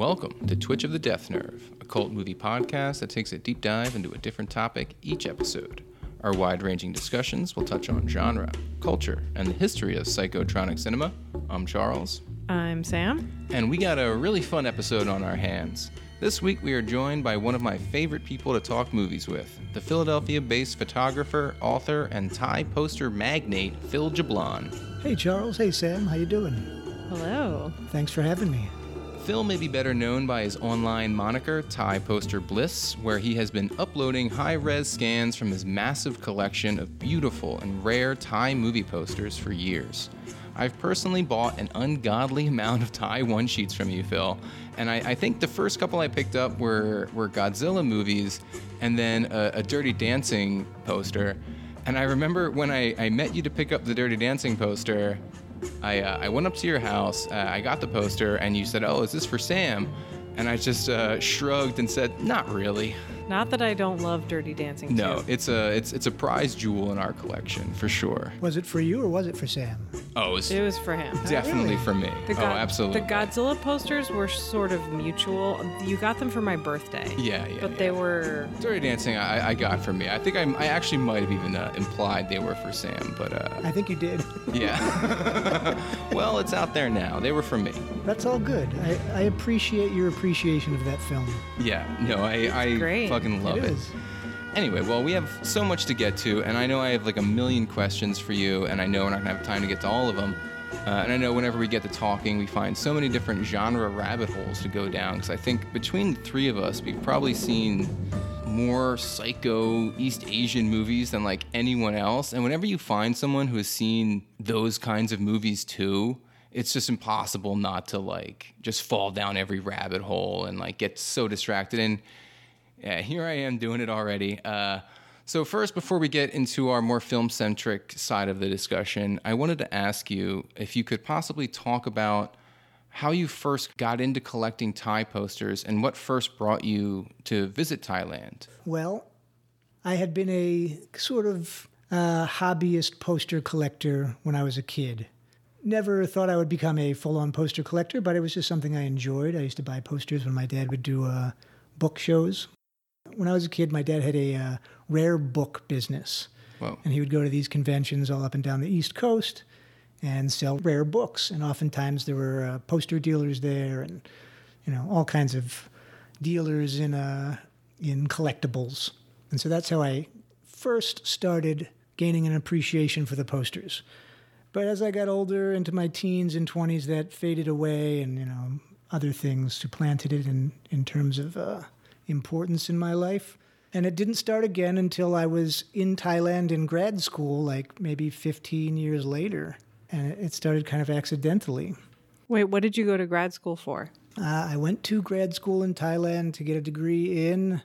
Welcome to Twitch of the Death Nerve, a cult movie podcast that takes a deep dive into a different topic each episode. Our wide ranging discussions will touch on genre, culture, and the history of psychotronic cinema. I'm Charles. I'm Sam. And we got a really fun episode on our hands. This week we are joined by one of my favorite people to talk movies with, the Philadelphia based photographer, author, and Thai poster magnate Phil Jablon. Hey Charles, hey Sam, how you doing? Hello. Thanks for having me. Phil may be better known by his online moniker, Thai Poster Bliss, where he has been uploading high res scans from his massive collection of beautiful and rare Thai movie posters for years. I've personally bought an ungodly amount of Thai one sheets from you, Phil, and I, I think the first couple I picked up were, were Godzilla movies and then a, a Dirty Dancing poster. And I remember when I, I met you to pick up the Dirty Dancing poster, I, uh, I went up to your house, uh, I got the poster, and you said, Oh, is this for Sam? And I just uh, shrugged and said, Not really. Not that I don't love Dirty Dancing. No, too. it's a it's it's a prize jewel in our collection for sure. Was it for you or was it for Sam? Oh, it's it was for him. definitely really? for me. The oh, God- absolutely. The Godzilla posters were sort of mutual. You got them for my birthday. Yeah, yeah. But yeah. they were. Dirty Dancing, I, I got for me. I think I, I actually might have even uh, implied they were for Sam, but uh, I think you did. yeah. well, it's out there now. They were for me. That's all good. I, I appreciate your appreciation of that film. Yeah. No, I, I great. Fucking love it is. Anyway, well, we have so much to get to, and I know I have like a million questions for you, and I know we're not gonna have time to get to all of them. Uh, and I know whenever we get to talking, we find so many different genre rabbit holes to go down. Because I think between the three of us, we've probably seen more psycho East Asian movies than like anyone else. And whenever you find someone who has seen those kinds of movies too, it's just impossible not to like just fall down every rabbit hole and like get so distracted. And yeah, here I am doing it already. Uh, so, first, before we get into our more film centric side of the discussion, I wanted to ask you if you could possibly talk about how you first got into collecting Thai posters and what first brought you to visit Thailand. Well, I had been a sort of uh, hobbyist poster collector when I was a kid. Never thought I would become a full on poster collector, but it was just something I enjoyed. I used to buy posters when my dad would do uh, book shows. When I was a kid, my dad had a uh, rare book business. Whoa. And he would go to these conventions all up and down the East Coast and sell rare books. And oftentimes there were uh, poster dealers there and, you know, all kinds of dealers in, uh, in collectibles. And so that's how I first started gaining an appreciation for the posters. But as I got older into my teens and 20s, that faded away and, you know, other things supplanted it in, in terms of uh, importance in my life. And it didn't start again until I was in Thailand in grad school, like maybe 15 years later. And it started kind of accidentally. Wait, what did you go to grad school for? Uh, I went to grad school in Thailand to get a degree in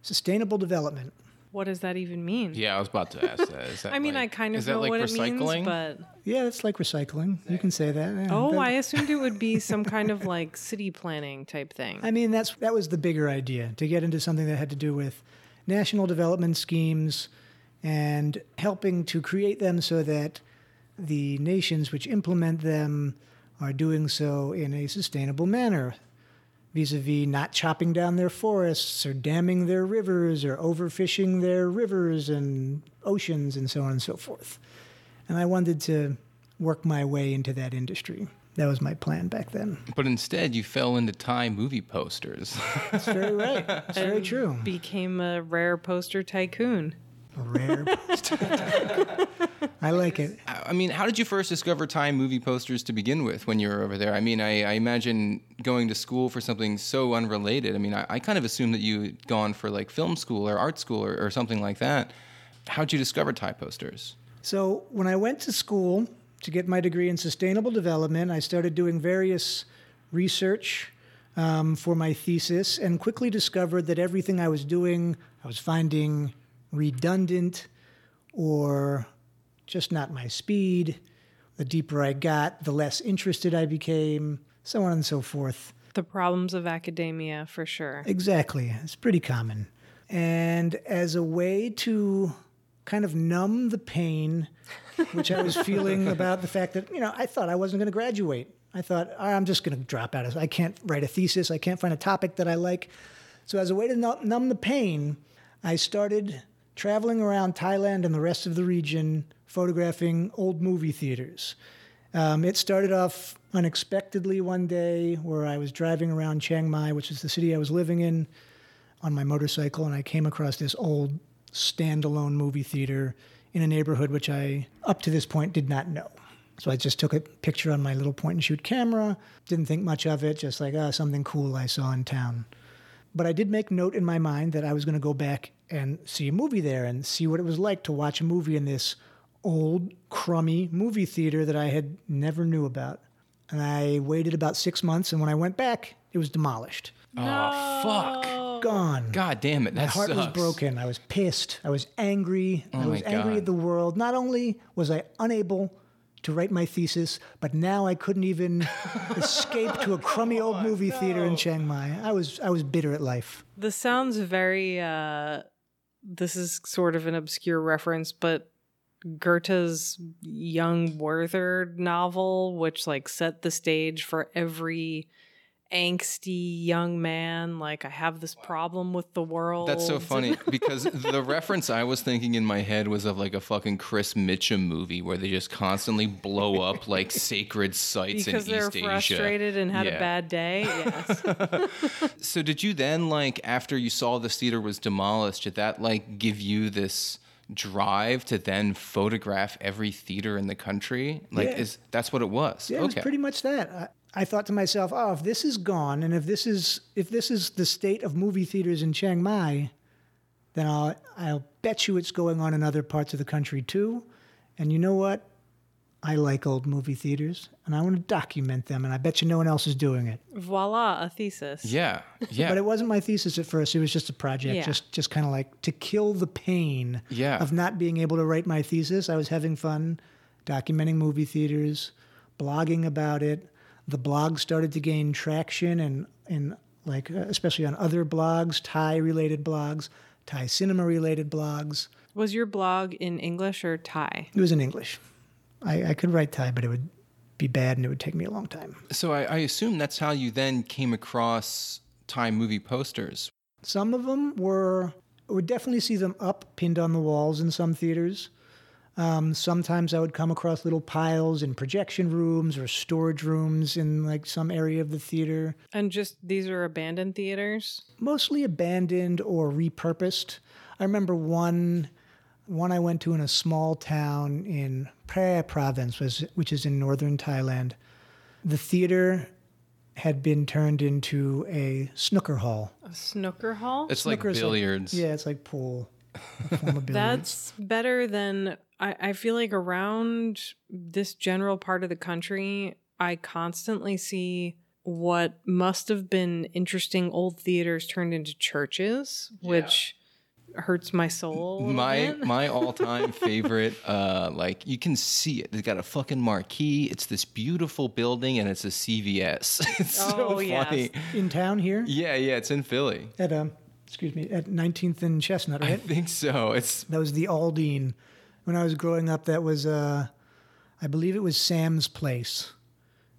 sustainable development. What does that even mean? Yeah, I was about to ask that. Is that I mean, like- I kind of is that know like what recycling? it means, but Yeah, that's like recycling. You can say that. Yeah, oh, that- I assumed it would be some kind of like city planning type thing. I mean, that's that was the bigger idea to get into something that had to do with national development schemes and helping to create them so that the nations which implement them are doing so in a sustainable manner vis-a-vis not chopping down their forests or damming their rivers or overfishing their rivers and oceans and so on and so forth. And I wanted to work my way into that industry. That was my plan back then. But instead, you fell into Thai movie posters. That's very right. That's very true. Became a rare poster tycoon. Rare. Poster. I like it. I mean, how did you first discover Thai movie posters to begin with when you were over there? I mean, I, I imagine going to school for something so unrelated. I mean, I, I kind of assumed that you had gone for like film school or art school or, or something like that. How'd you discover Thai posters? So, when I went to school to get my degree in sustainable development, I started doing various research um, for my thesis and quickly discovered that everything I was doing, I was finding redundant or just not my speed. The deeper I got, the less interested I became, so on and so forth. The problems of academia, for sure. Exactly. It's pretty common. And as a way to kind of numb the pain which I was feeling about the fact that, you know, I thought I wasn't going to graduate. I thought, oh, I'm just going to drop out. I can't write a thesis. I can't find a topic that I like. So, as a way to numb the pain, I started traveling around Thailand and the rest of the region photographing old movie theaters. Um, it started off unexpectedly one day where I was driving around Chiang Mai, which is the city I was living in, on my motorcycle, and I came across this old standalone movie theater in a neighborhood which I, up to this point, did not know. So I just took a picture on my little point and shoot camera, didn't think much of it, just like, ah, oh, something cool I saw in town. But I did make note in my mind that I was going to go back and see a movie there and see what it was like to watch a movie in this old, crummy movie theater that I had never knew about. And I waited about six months, and when I went back, it was demolished. Oh, fuck. Gone. God damn it. That My heart sucks. was broken. I was pissed. I was angry. Oh I was angry God. at the world. Not only was I unable to write my thesis, but now I couldn't even escape to a crummy old movie theater in Chiang Mai. I was I was bitter at life. This sounds very. uh This is sort of an obscure reference, but Goethe's Young Werther novel, which like set the stage for every angsty young man. Like, I have this problem with the world. That's so funny because the reference I was thinking in my head was of like a fucking Chris Mitchum movie where they just constantly blow up like sacred sites because in they're East Asia. frustrated and had Yeah. a bad day. Yes. So did you then like after you saw this theater was demolished, did that like give you this drive to then photograph every theater in the country? Like Yeah. is that's what it was. Yeah, it was pretty much that. I, I thought to myself, oh, if this is gone, and if this is if this is the state of movie theaters in Chiang Mai, then I'll I'll bet you it's going on in other parts of the country too. And you know what? I like old movie theaters, and I want to document them, and I bet you no one else is doing it. Voila, a thesis. Yeah. Yeah. But it wasn't my thesis at first. It was just a project, Yeah. just just kind of like to kill the pain Yeah. of not being able to write my thesis. I was having fun documenting movie theaters, blogging about it. The blog started to gain traction and and like uh, especially on other blogs, Thai related blogs, Thai cinema related blogs. Was your blog in English or Thai? It was in English. I, I could write Thai, but it would be bad and it would take me a long time. so I, I assume that's how you then came across Thai movie posters. Some of them were, I would definitely see them up, pinned on the walls in some theaters. Um, sometimes I would come across little piles in projection rooms or storage rooms in like some area of the theater, And just these are abandoned theaters? mostly abandoned or repurposed. I remember one, one I went to in a small town in Phrae province, was- which is in northern Thailand. The theater had been turned into a snooker hall. A snooker hall? It's like Snooker's like- billiards. Yeah, it's like pool. A form of billiards. That's better than I, I feel like around this general part of the country, I constantly see what must have been interesting old theaters turned into churches, which hurts my soul. my my all-time favorite uh like you can see it. They've got a fucking marquee. It's this beautiful building and it's a cvs it's so Oh, yes. funny. In town here? Yeah yeah it's in philly. At um excuse me at 19th and Chestnut, right? i think so it's that was the Aldine. When I was growing up, that was uh, I believe it was Sam's Place,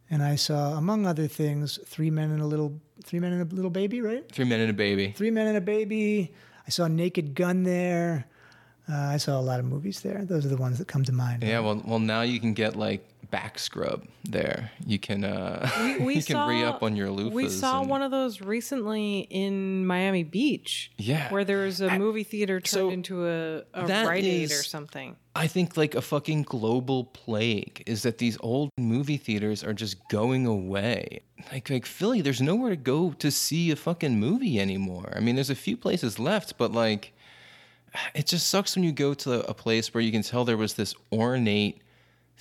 and I saw, among other things, Three Men and a Little Three Men and a Little Baby, right? three men and a baby Three Men and a Baby. I saw Naked Gun there. Uh, I saw a lot of movies there. Those are the ones that come to mind. yeah well well now you can get like back scrub there you can uh we you can saw, re-up on your loofahs We saw and- one of those recently in Miami Beach. Yeah. Where there was a movie theater turned so into a, a Rite Aid or something. I think like a fucking global plague is that these old movie theaters are just going away. Like like Philly, there's nowhere to go to see a fucking movie anymore. I mean, there's a few places left, but like it just sucks when you go to a place where you can tell there was this ornate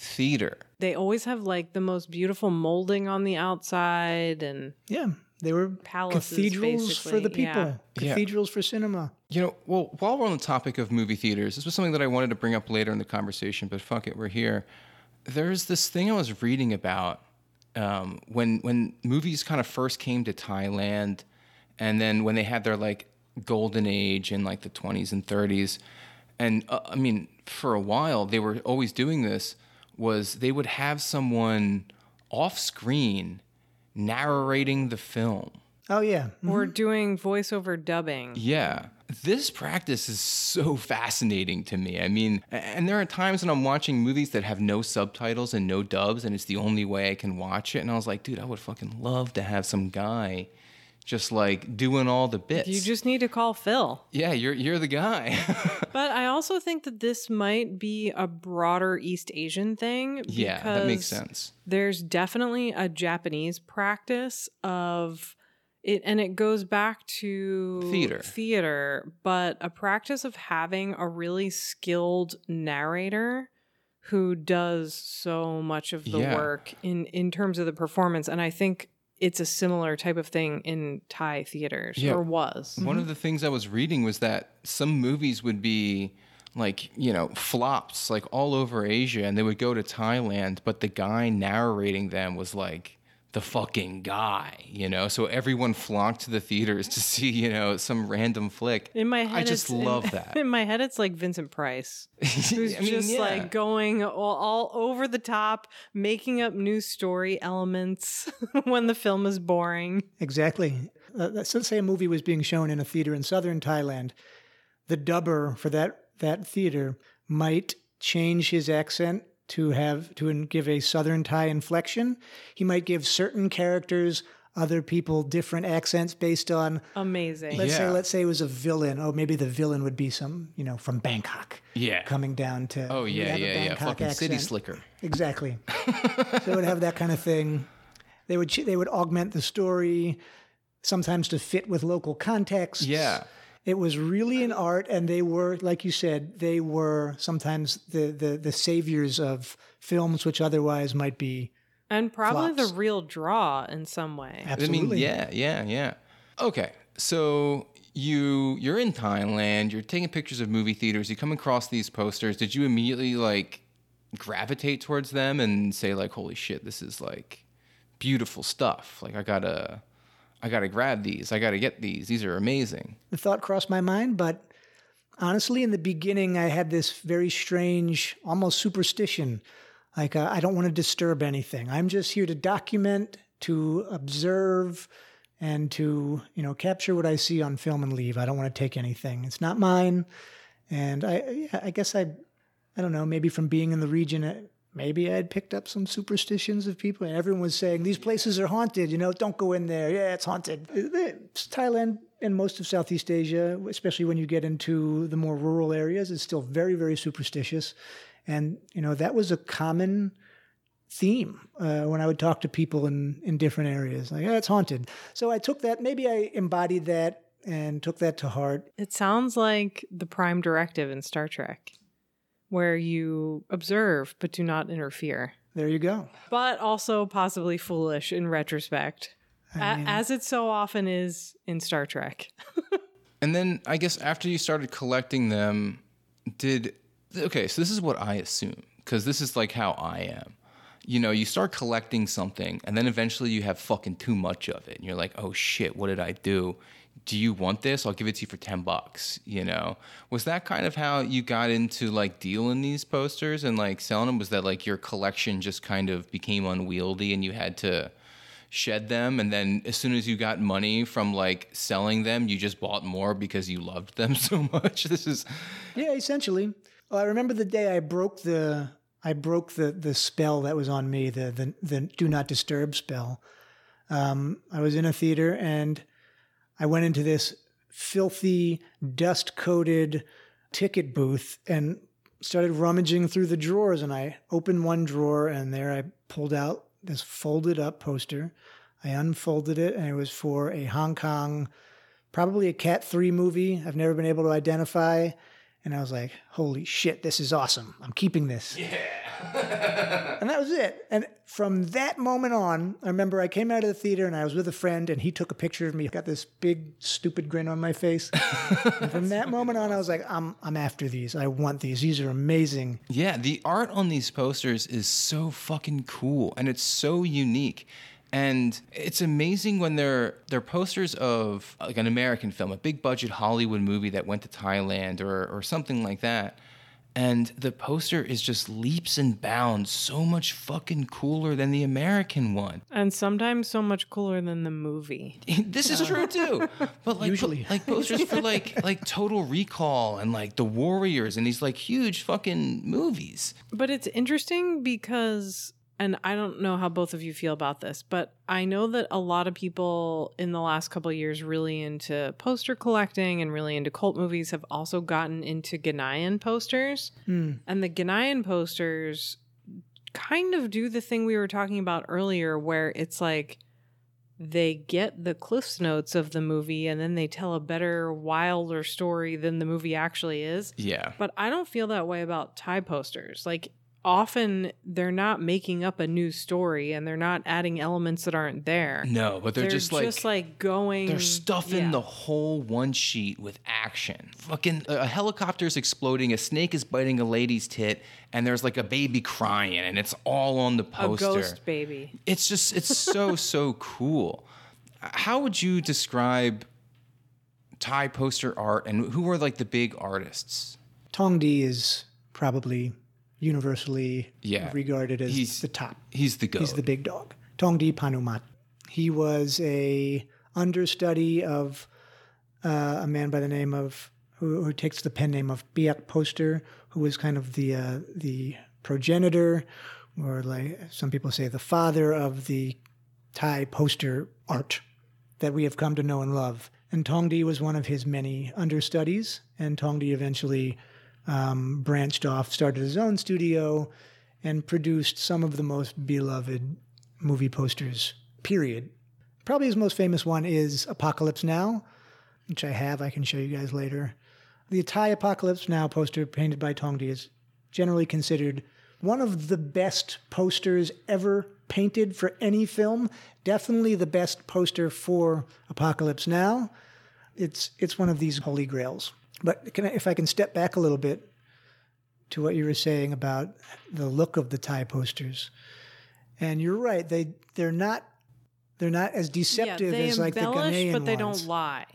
theater. They always have like the most beautiful molding on the outside and Yeah, they were Palaces, cathedrals for the people. yeah. Yeah. Cathedrals for cinema. You know, well, while we're on the topic of movie theaters, this was something that I wanted to bring up later in the conversation, but fuck it, we're here. There's this thing I was reading about um, when when movies kind of first came to Thailand, and then when they had their like golden age in like the 20s and 30s, and uh, I mean, for a while they were always doing this. Was they would have someone off screen narrating the film. Oh yeah, mm-hmm. Or doing voiceover dubbing. Yeah. This practice is so fascinating to me. I mean, and there are times when I'm watching movies that have no subtitles and no dubs, and it's the only way I can watch it. And I was like, dude, I would fucking love to have some guy just like doing all the bits. You just need to call Phil. yeah, you're you're the guy. But I also think that this might be a broader East Asian thing. yeah, that makes sense. There's definitely a Japanese practice of it, and it goes back to Theater. Theater, but a practice of having a really skilled narrator who does so much of the Yeah. work in in terms of the performance. And I think it's a similar type of thing in Thai theaters, Yeah. or was. One of mm-hmm. the things I was reading was that some movies would be like, you know, flops like all over Asia and they would go to Thailand, but the guy narrating them was like the fucking guy, you know? So everyone flocked to the theaters to see, you know, some random flick. In my head, I just it's- in- love that. In my head, it's like Vincent Price, who's I mean, just yeah. like going all, all over the top, making up new story elements when the film is boring. exactly. Uh, let's let's say a movie was being shown in a theater in southern Thailand. The dubber for that that theater might change his accent to have to give a southern Thai inflection. He might give certain characters, other people, different accents based on Amazing. Let's say let's say it was a villain. Oh, maybe the villain would be some, you know, from Bangkok. Yeah. Coming down to Oh would yeah, have a yeah, yeah. Bangkok Fucking city slicker. Exactly. so it would have that kind of thing. They would they would augment the story sometimes to fit with local context. Yeah. It was really an art and they were like you said, they were sometimes the the the saviors of films which otherwise might be and probably flops. the real draw in some way. absolutely I mean, yeah, yeah, yeah. Okay, so you you're in Thailand. You're taking pictures of movie theaters. You come across these posters. Did you immediately like gravitate towards them and say like, "Holy shit, this is like beautiful stuff. Like I gotta, I gotta grab these. I gotta get these. These are amazing." the thought crossed my mind, but honestly, in the beginning, I had this very strange, almost superstition. Like, uh, I don't want to disturb anything. I'm just here to document, to observe, and to, you know, capture what I see on film and leave. I don't want to take anything. It's not mine. And I, I guess I, I don't know, maybe from being in the region, uh, maybe I had picked up some superstitions of people. And everyone was saying, these places are haunted, you know, don't go in there. Yeah, it's haunted. It's Thailand and most of Southeast Asia, especially when you get into the more rural areas, is still very, very superstitious. And, you know, that was a common theme uh, when I would talk to people in, in different areas. Like, yeah, it's haunted. So I took that, maybe I embodied that and took that to heart. It sounds like the prime directive in Star Trek, where you observe but do not interfere. There you go. But also possibly foolish in retrospect, a- as it so often is in Star Trek. And then I guess after you started collecting them, did okay, so this is what I assume because this is like how I am. You know, you start collecting something and then eventually you have fucking too much of it and you're like, "Oh shit, what did I do? Do you want this? I'll give it to you for 10 bucks." You know. Was that kind of how you got into like dealing these posters and like selling them? Was that like your collection just kind of became unwieldy and you had to shed them and then as soon as you got money from like selling them you just bought more because you loved them so much this is Yeah, essentially. Well, I remember the day I broke the I broke the the spell that was on me, the the, the do not disturb spell. Um, I was in a theater and I went into this filthy, dust coated ticket booth and started rummaging through the drawers. And I opened one drawer and there I pulled out this folded up poster. I unfolded it and it was for a Hong Kong, probably a Cat 3 movie I've never been able to identify. And I was like, holy shit, this is awesome. I'm keeping this. Yeah. and that was it. And from that moment on, I remember I came out of the theater and I was with a friend and he took a picture of me. Got this big, stupid grin on my face. and from that moment on, I was like, I'm, I'm after these. I want these. These are amazing. yeah the art on these posters is so fucking cool and it's so unique and it's amazing when they're they're posters of like an american film a big budget hollywood movie that went to thailand or or something like that and the poster is just leaps and bounds so much fucking cooler than the American one. And sometimes so much cooler than the movie. this is true too. But like Usually. like posters for like like Total Recall and like The Warriors and these like huge fucking movies. But it's interesting because, and I don't know how both of you feel about this, but I know that a lot of people in the last couple of years really into poster collecting and really into cult movies have also gotten into Ghanaian posters. Hmm. And the Ghanaian posters kind of do the thing we were talking about earlier, where it's like they get the cliffs notes of the movie and then they tell a better, wilder story than the movie actually is. Yeah. But I don't feel that way about Thai posters. Like often they're not making up a new story and they're not adding elements that aren't there. No, but they're, just like just like going They're stuffing yeah. the whole one sheet with action. Fucking a helicopter's exploding, a snake is biting a lady's tit, and there's like a baby crying, and it's all on the poster. a poster. ghost baby. It's just it's so so cool. How would you describe Thai poster art, and who are like the big artists? Tong Di is probably universally Yeah. regarded as He's- the top. He's the goat. He's the big dog. Tongdi Panumat. He was a understudy of uh, a man by the name of who, who takes the pen name of Piak Poster, who was kind of the uh, the progenitor, or like some people say, the father of the Thai poster art that we have come to know and love. And Tongdi was one of his many understudies, and Tongdi eventually um, branched off, started his own studio, and produced some of the most beloved movie posters, period. Probably his most famous one is Apocalypse Now, which I have. I can show you guys later. The Thai Apocalypse Now poster painted by Tongdi is generally considered one of the best posters ever painted for any film. Definitely the best poster for Apocalypse Now. It's it's one of these holy grails. But can I, if I can step back a little bit to what you were saying about the look of the Thai posters, and you're right, they they're not they're not as deceptive they as like the embellish, Ghanaian but they ones. don't lie.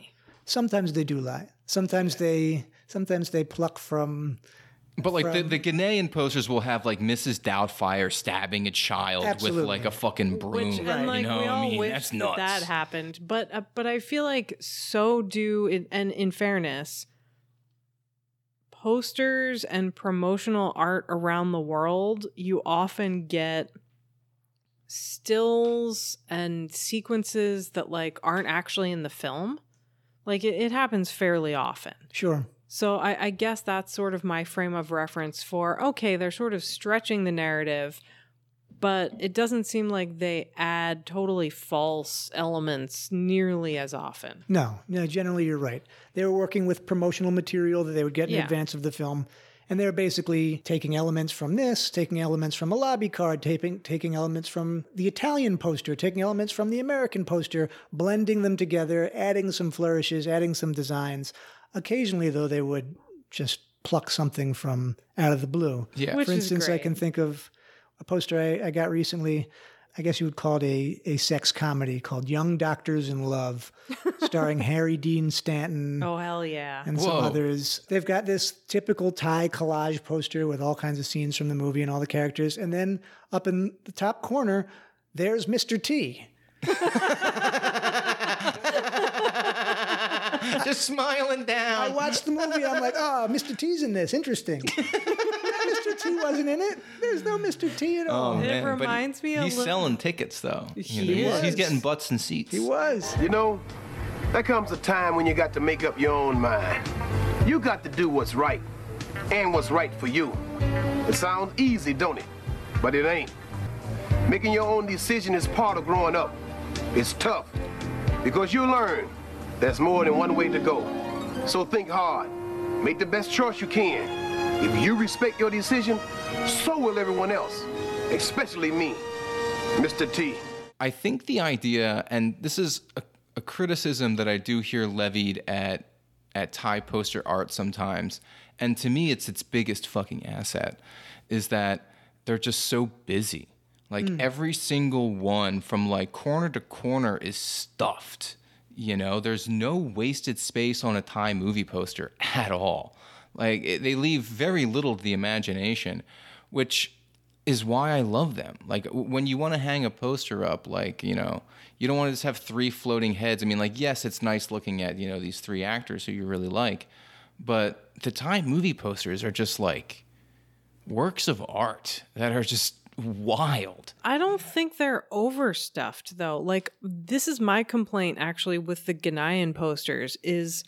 Sometimes they do lie. Sometimes they sometimes they pluck from But like the, the Ghanaian posters will have like Mrs. Doubtfire stabbing a child Absolutely. with like a fucking broom. Which, and like you know we all I mean? wish That's that, nuts. that happened, but uh, but I feel like so do in, and in fairness, posters and promotional art around the world, you often get stills and sequences that like aren't actually in the film. Like it, it happens fairly often. sure. So I, I guess that's sort of my frame of reference for okay, they're sort of stretching the narrative, but it doesn't seem like they add totally false elements nearly as often. No, no, generally you're right. They were working with promotional material that they would get in Yeah. advance of the film. And they're basically taking elements from this, taking elements from a lobby card, taking, taking elements from the Italian poster, taking elements from the American poster, blending them together, adding some flourishes, adding some designs. Occasionally, though, they would just pluck something from out of the blue. Yeah. Which For is instance, I can think of a poster I, I got recently. I guess you would call it a, a sex comedy called Young Doctors in Love, starring Harry Dean Stanton Oh hell yeah! and some others. They've got this typical Thai collage poster with all kinds of scenes from the movie and all the characters. And then up in the top corner, there's Mr. T. Just smiling down. I watched the movie. I'm like, ah, oh, Mr. T's in this. Interesting. Mr. T wasn't in it. There's no Mr. T at oh, all. Oh, It man, but me a He's little- selling tickets though. You He know, he's- is. He's getting butts and seats. He was. You know, there comes a time when you got to make up your own mind. You got to do what's right and what's right for you. It sounds easy, don't it? But it ain't. Making your own decision is part of growing up. It's tough because you learn there's more than one way to go. So think hard. Make the best choice you can. If you respect your decision, so will everyone else, especially me, Mr. T. I think the idea, and this is a, a criticism that I do hear levied at at Thai poster art sometimes, and to me, it's its biggest fucking asset, is that they're just so busy. Like hmm. every single one, from like corner to corner, is stuffed. You know, there's no wasted space on a Thai movie poster at all. Like it, they leave very little to the imagination, which is why I love them. Like when you want to hang a poster up, like you know, you don't want to just have three floating heads. I mean, like yes, it's nice looking at you know these three actors who you really like, but the Thai movie posters are just like works of art that are just wild. I don't think they're overstuffed though. Like this is my complaint actually with the Ghanaian posters is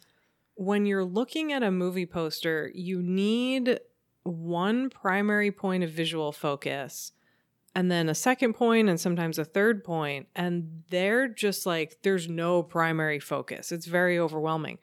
when you're looking at a movie poster, you need one primary point of visual focus and then a second point and sometimes a third point and they're just like there's no primary focus. It's very overwhelming.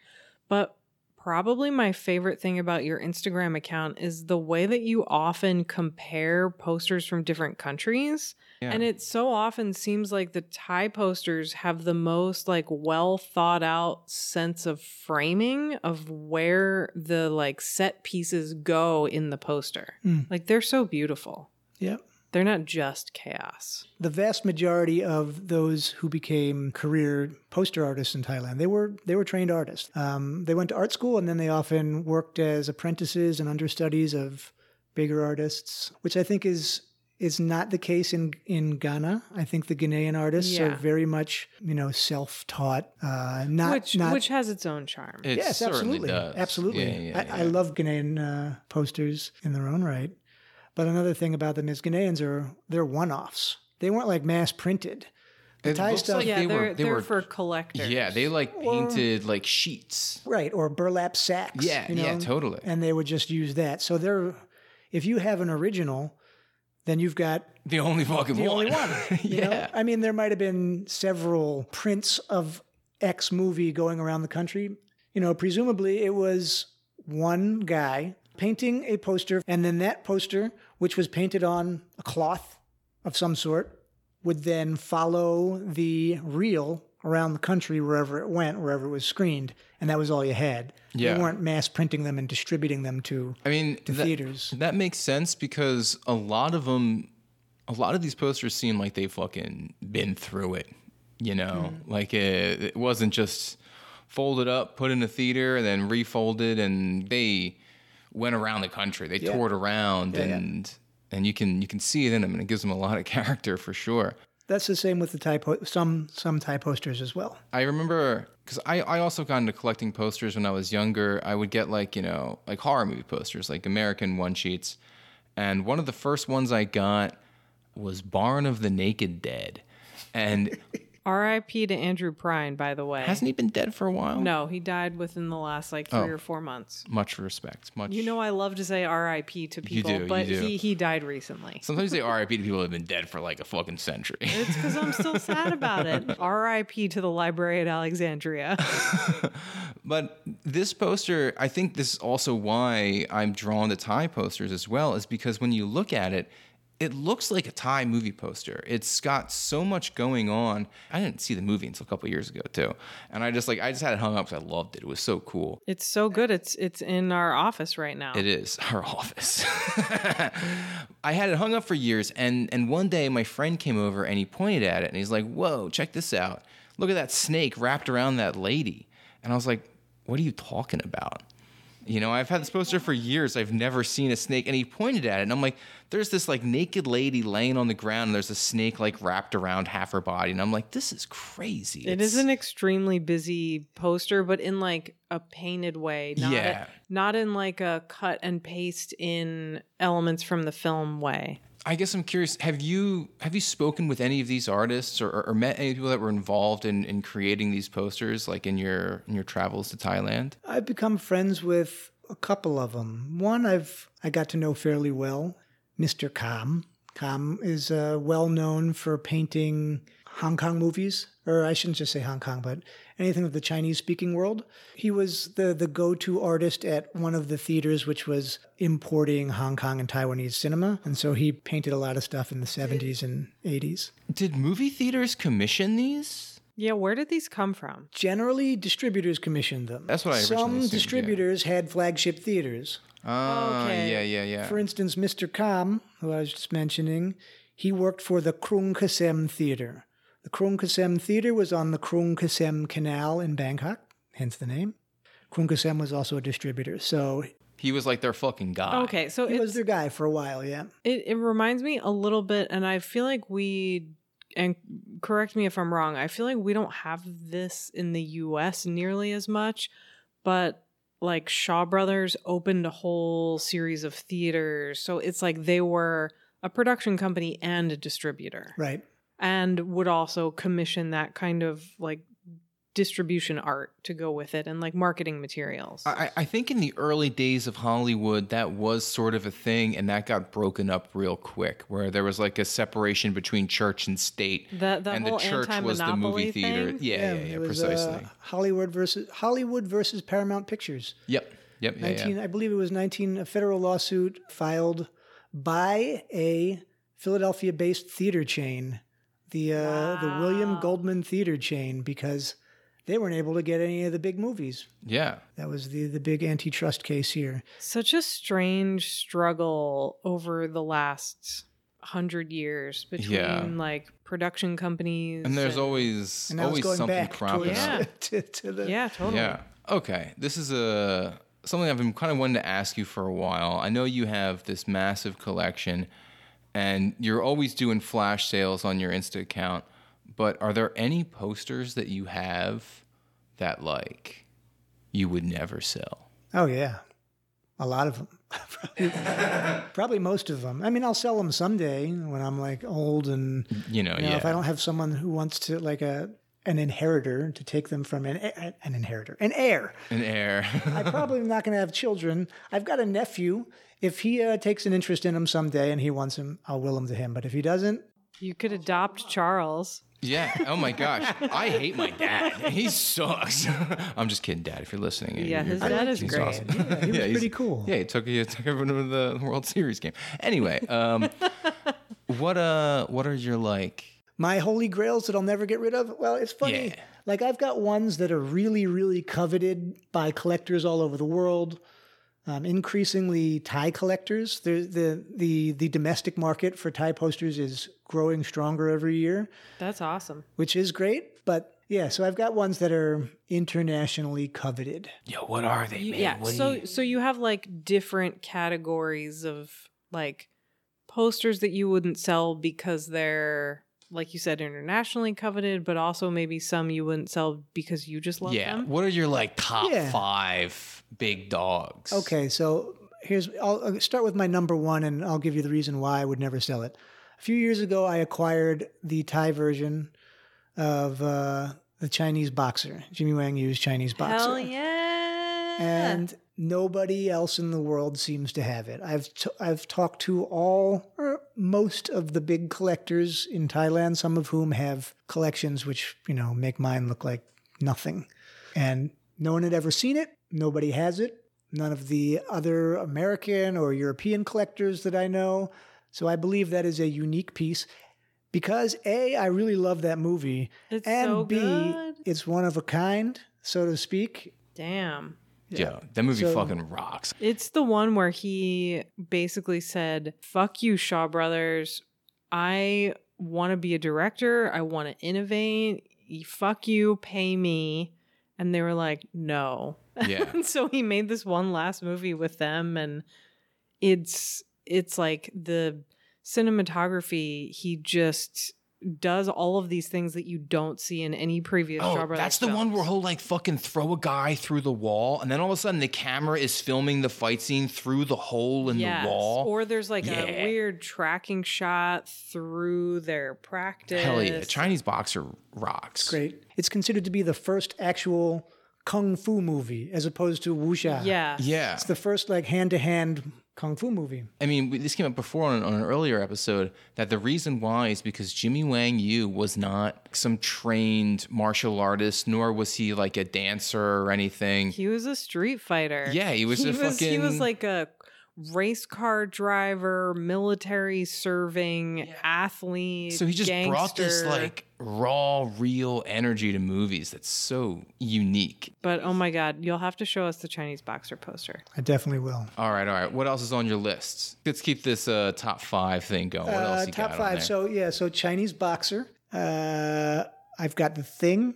But probably my favorite thing about your Instagram account is the way that you often compare posters from different countries. Yeah. And it so often seems like the Thai posters have the most like well thought out sense of framing of where the like set pieces go in the poster. Mm. Like they're so beautiful. Yep. They're not just chaos. The vast majority of those who became career poster artists in Thailand, they were they were trained artists. Um, they went to art school and then they often worked as apprentices and understudies of bigger artists, which I think is is not the case in in Ghana. I think the Ghanaian artists are very much you know self taught, uh, not which not which has its own charm. It yes, absolutely, does. absolutely. Yeah, yeah, I, I love Ghanaian uh, posters in their own right. But another thing about them is Ghanaians are they're one offs. They weren't like mass printed. The It Thai looks stuff, like yeah, they they were- are they they're were- for collectors. Yeah, they like painted like sheets. right, or burlap sacks. Yeah, you know, yeah, totally. And they would just use that. So they're if you have an original, then you've got The only fucking the one. only one. you know? yeah. I mean, there might have been several prints of X movie going around the country. You know, presumably it was one guy painting a poster, and then that poster, which was painted on a cloth of some sort, would then follow the reel around the country wherever it went, wherever it was screened, and that was all you had. Yeah. They weren't mass printing them and distributing them to I mean, to that, theaters. that makes sense because a lot of them, a lot of these posters seem like they fucking been through it. You know, Hmm. like it, it wasn't just folded up, put in a theater, and then refolded, and they went around the country. They Yeah. toured around, Yeah, yeah. and and you can you can see it in them, and it gives them a lot of character for sure. That's the same with the po- some some Thai posters as well. I remember because I, I also got into collecting posters when I was younger. I would get like, you know, like horror movie posters, like American one sheets. And one of the first ones I got was Barn of the Naked Dead. And R.I.P. to Andrew Prine, by the way. hasn't he been dead for a while? No, he died within the last like three Oh. or four months. Much respect. Much. You know, I love to say R.I.P. to people, do, you but do. he he died recently. Sometimes they RIP to people who have been dead for like a fucking century. It's because I'm still sad about it. R.I.P. to the library at Alexandria. But this poster, I think this is also why I'm drawn to Thai posters as well, is because when you look at it, it looks like a Thai movie poster. It's got so much going on. I didn't see the movie until a couple years ago too, and I just like I just had it hung up because I loved it. It was so cool. It's so good. It's it's in our office right now. It is our office. I had it hung up for years, and and one day my friend came over and he pointed at it and he's like, "Whoa, check this out! Look at that snake wrapped around that lady." And I was like, "What are you talking about?" You know, I've had this poster for years. I've never seen a snake. And he pointed at it, and I'm like, "There's this like naked lady laying on the ground, and there's a snake like wrapped around half her body." And I'm like, "This is crazy." It It's- is an extremely busy poster, but in like a painted way. Not Yeah. not in like a cut and paste in elements from the film way. I guess I'm curious. Have you have you spoken with any of these artists or, or met any people that were involved in, in creating these posters, like in your in your travels to Thailand? I've become friends with a couple of them. One I've I got to know fairly well, Mr. Kam. Kam is uh, well known for painting Hong Kong movies, or I shouldn't just say Hong Kong, but anything of the Chinese speaking world. He was the the go to artist at one of the theaters which was importing Hong Kong and Taiwanese cinema, and so he painted a lot of stuff in the 70s and 80s. Did movie theaters commission these? Yeah, where did these come from? Generally, distributors commissioned them. That's what I originally Some assumed, yeah. distributors had flagship theaters. Ah, Okay. yeah, yeah, yeah. For instance, Mr. Kam, who I was just mentioning, he worked for the Krung Kasem Theater. The Krung Kasem Theater was on the Krung Kasem Canal in Bangkok, hence the name. Krung Kasem was also a distributor. So, he He was like their fucking guy. Okay, so He was their guy for a while, yeah. it, it reminds me a little bit, and I feel like we, and correct me if I'm wrong, I feel like we don't have this in the US nearly as much, but like Shaw Brothers opened a whole series of theaters. So it's like they were a production company and a distributor. Right. And would also commission that kind of like distribution art to go with it and like marketing materials. I, I think in the early days of Hollywood, that was sort of a thing, and that got broken up real quick, where there was like a separation between church and state, That- that and the church was the anti-monopoly movie theater. thing? Yeah, yeah, yeah, it was, precisely. Uh, Hollywood versus Hollywood versus Paramount Pictures. yep, yep, yeah, 19, yeah. I believe it was 19, a federal lawsuit filed by a Philadelphia-based theater chain, the uh, the William Goldman Theater chain, because they weren't able to get any of the big movies. yeah. That was the the big antitrust case here. Such a strange struggle over the last hundred years between Yeah. like production companies. And there's always And always going something back cropping towards, up. Yeah. to, to the yeah, totally. Yeah. Okay. This is a something I've been kind of wanting to ask you for a while. I know you have this massive collection, and you're always doing flash sales on your Insta account. But are there any posters that you have that like you would never sell? Oh yeah, a lot of them. probably, probably most of them. I mean, I'll sell them someday when I'm like old and You know, you know, yeah. if I don't have someone who wants to like a an inheritor to take them from an an inheritor, an heir. An heir. I probably am not going to have children. I've got a nephew. If he uh, takes an interest in him someday and he wants him, I'll will him to him. But if he doesn't, You could adopt Charles. yeah. Oh my gosh. I hate my dad. He sucks. I'm just kidding, Dad. If you're listening, Yeah, you're- his you're- dad is he's great. awesome. he was he's- pretty cool. Yeah, he took he took everyone to the World Series game. Anyway, um, what uh, what are your like? My holy grails that I'll never get rid of? Well, it's funny. Yeah. Like, I've got ones that are really, really coveted by collectors all over the world. Um, increasingly, Thai collectors. The, the the the domestic market for Thai posters is growing stronger every year, That's awesome. which is great. But yeah, so I've got ones that are internationally coveted. Yeah, what are they, man? yeah What so you- so you have like different categories of like posters that you wouldn't sell because they're like you said internationally coveted but also maybe some you wouldn't sell because you just love yeah. them What are your like top Yeah. five big dogs? Okay, so here's I'll, I'll start with my number one, and I'll give you the reason why I would never sell it. A few years ago, I acquired the Thai version of uh, the Chinese boxer, Jimmy Wang Yu's Chinese boxer, hell yeah and nobody else in the world seems to have it. I've t- I've talked to all or most of the big collectors in Thailand, some of whom have collections which you know make mine look like nothing, and no one had ever seen it. Nobody has it. None of the other American or European collectors that I know. So I believe that is a unique piece. Because A, I really love that movie. It's and so B, good. it's one of a kind, so to speak. damn Yo, that movie So- fucking rocks. It's the one where he basically said, Fuck you, Shaw Brothers. I want to be a director. I want to innovate. Fuck you, pay me. And they were like, No. Yeah. and so he made this one last movie with them and it's it's like the cinematography he just does all of these things that you don't see in any previous Shaw Oh, Brothers that's the one where he'll like fucking throw a guy through the wall, and then all of a sudden the camera is filming the fight scene through the hole in Yes. the wall. Or there's like Yeah. a weird tracking shot through their practice. Hell yeah, Chinese boxer rocks. Great. It's considered to be the first actual kung fu movie as opposed to wuxia. Yeah. Yeah, It's the first like hand to hand kung fu movie. I mean, this came up before on, on an earlier episode that the reason why is because Jimmy Wang Yu was not some trained martial artist, nor was he like a dancer or anything. He was a street fighter. Yeah, he was he a was, He was like a race car driver, military serving athlete. So he just brought this like raw, real energy to movies that's so unique. But oh my god, you'll have to show us the Chinese boxer poster. I definitely will. All right, all right. What else is on your list? Let's keep this uh, top five thing going. What else Uh, you top got on five. there? So yeah, so Chinese boxer. Uh, I've got the thing.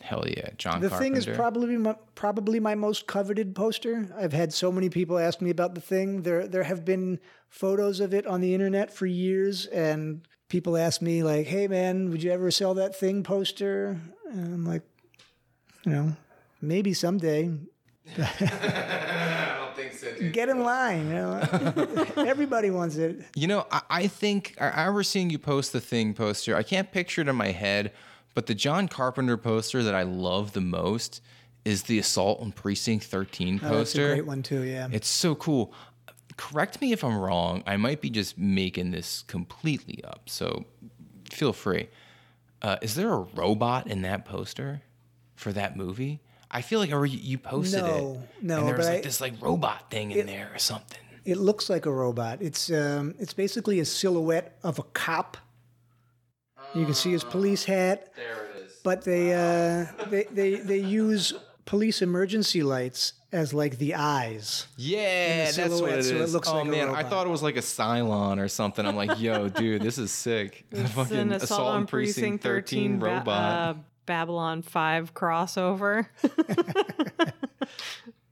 Hell yeah, John The Carpenter. thing is probably my, probably my most coveted poster. I've had so many people ask me about the thing. There there have been photos of it on the internet for years, and people ask me like, "Hey man, would you ever sell that thing poster?" And I'm like, you know, maybe someday. I don't think so, dude. Get in line. You know, everybody wants it. You know, I, I think I, I remember seeing you post the thing poster. I can't picture it in my head, but the John Carpenter poster that I love the most is the Assault on Precinct 13 Oh, that's a poster. great one too. Yeah. It's so cool. Correct me if I'm wrong. I might be just making this completely up. So feel free. Uh, is there a robot in that poster for that movie? I feel like you posted No, it. no, and there was like I- this like robot thing in there or something. It looks like a robot. It's um, it's basically a silhouette of a cop. You can see his police hat, There it is. but they uh, they they they use police emergency lights as like the eyes. Yeah, that's what silhouette, it so it is. looks oh like a man, I thought it was like a Cylon or something. I'm like, yo, dude, this is sick. The It's an assault on precinct 13, ba- robot. uh, Babylon 5 crossover.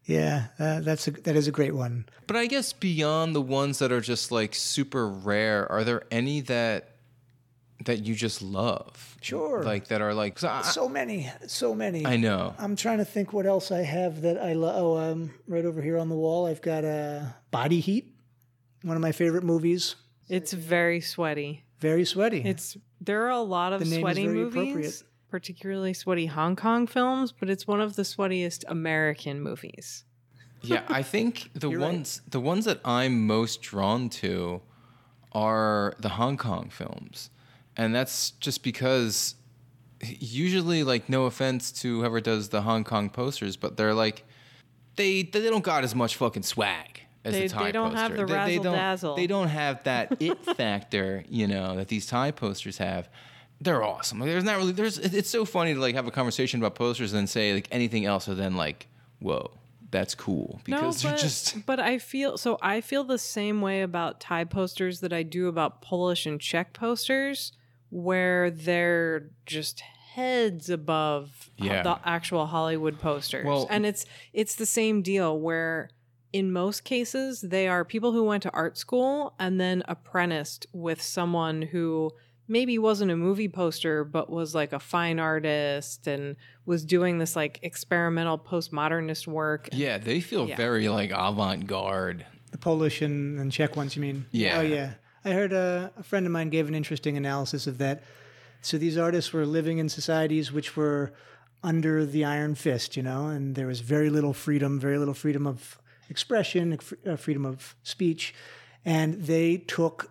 Yeah, uh, that's a, that is a great one. But I guess beyond the ones that are just like super rare, are there any that that you just love? Sure. Like that are like I, So many, so many. I know. I'm trying to think what else I have that I love. Oh, um, right over here on the wall, I've got uh, Body Heat, one of my favorite movies. It's very sweaty. Very sweaty. It's there are a lot of The name is sweaty very movies, appropriate. particularly sweaty Hong Kong films, but it's one of the sweatiest American movies. yeah, I think the You're right. ones the ones that I'm most drawn to are the Hong Kong films. And that's just because usually like no offense to whoever does the Hong Kong posters, but they're like they they don't got as much fucking swag as They- the Thai posters. they don't have the they, they don't, razzle-dazzle. They don't have that it factor, you know, that these Thai posters have. They're awesome. Like, there's not really there's it's so funny to like have a conversation about posters and then say like anything else other than like, whoa, that's cool. Because no, they're but, just but I feel so. I feel the same way about Thai posters that I do about Polish and Czech posters, where they're just heads above Yeah. the actual Hollywood posters. Well- and it's it's the same deal where in most cases they are people who went to art school and then apprenticed with someone who maybe wasn't a movie poster but was like a fine artist and was doing this like experimental postmodernist work Yeah, they feel Yeah. very like avant garde. the Polish and, and Czech ones, you mean? Yeah. Oh, yeah. I heard uh, a friend of mine gave an interesting analysis of that. So these artists were living in societies which were under the iron fist, you know, and there was very little freedom, very little freedom of expression, uh, freedom of speech, and they took,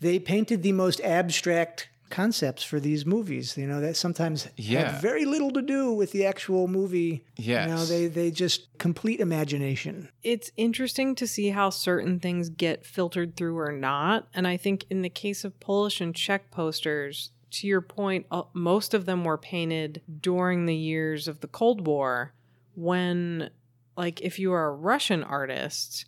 they painted the most abstract concepts for these movies. You know that sometimes Yeah. have very little to do with the actual movie. you know Yes. they they just complete imagination. it's interesting to see how certain things get filtered through or not. And I think in the case of Polish and Czech posters, to your point, uh, most of them were painted during the years of the Cold War when, like, if you are a Russian artist,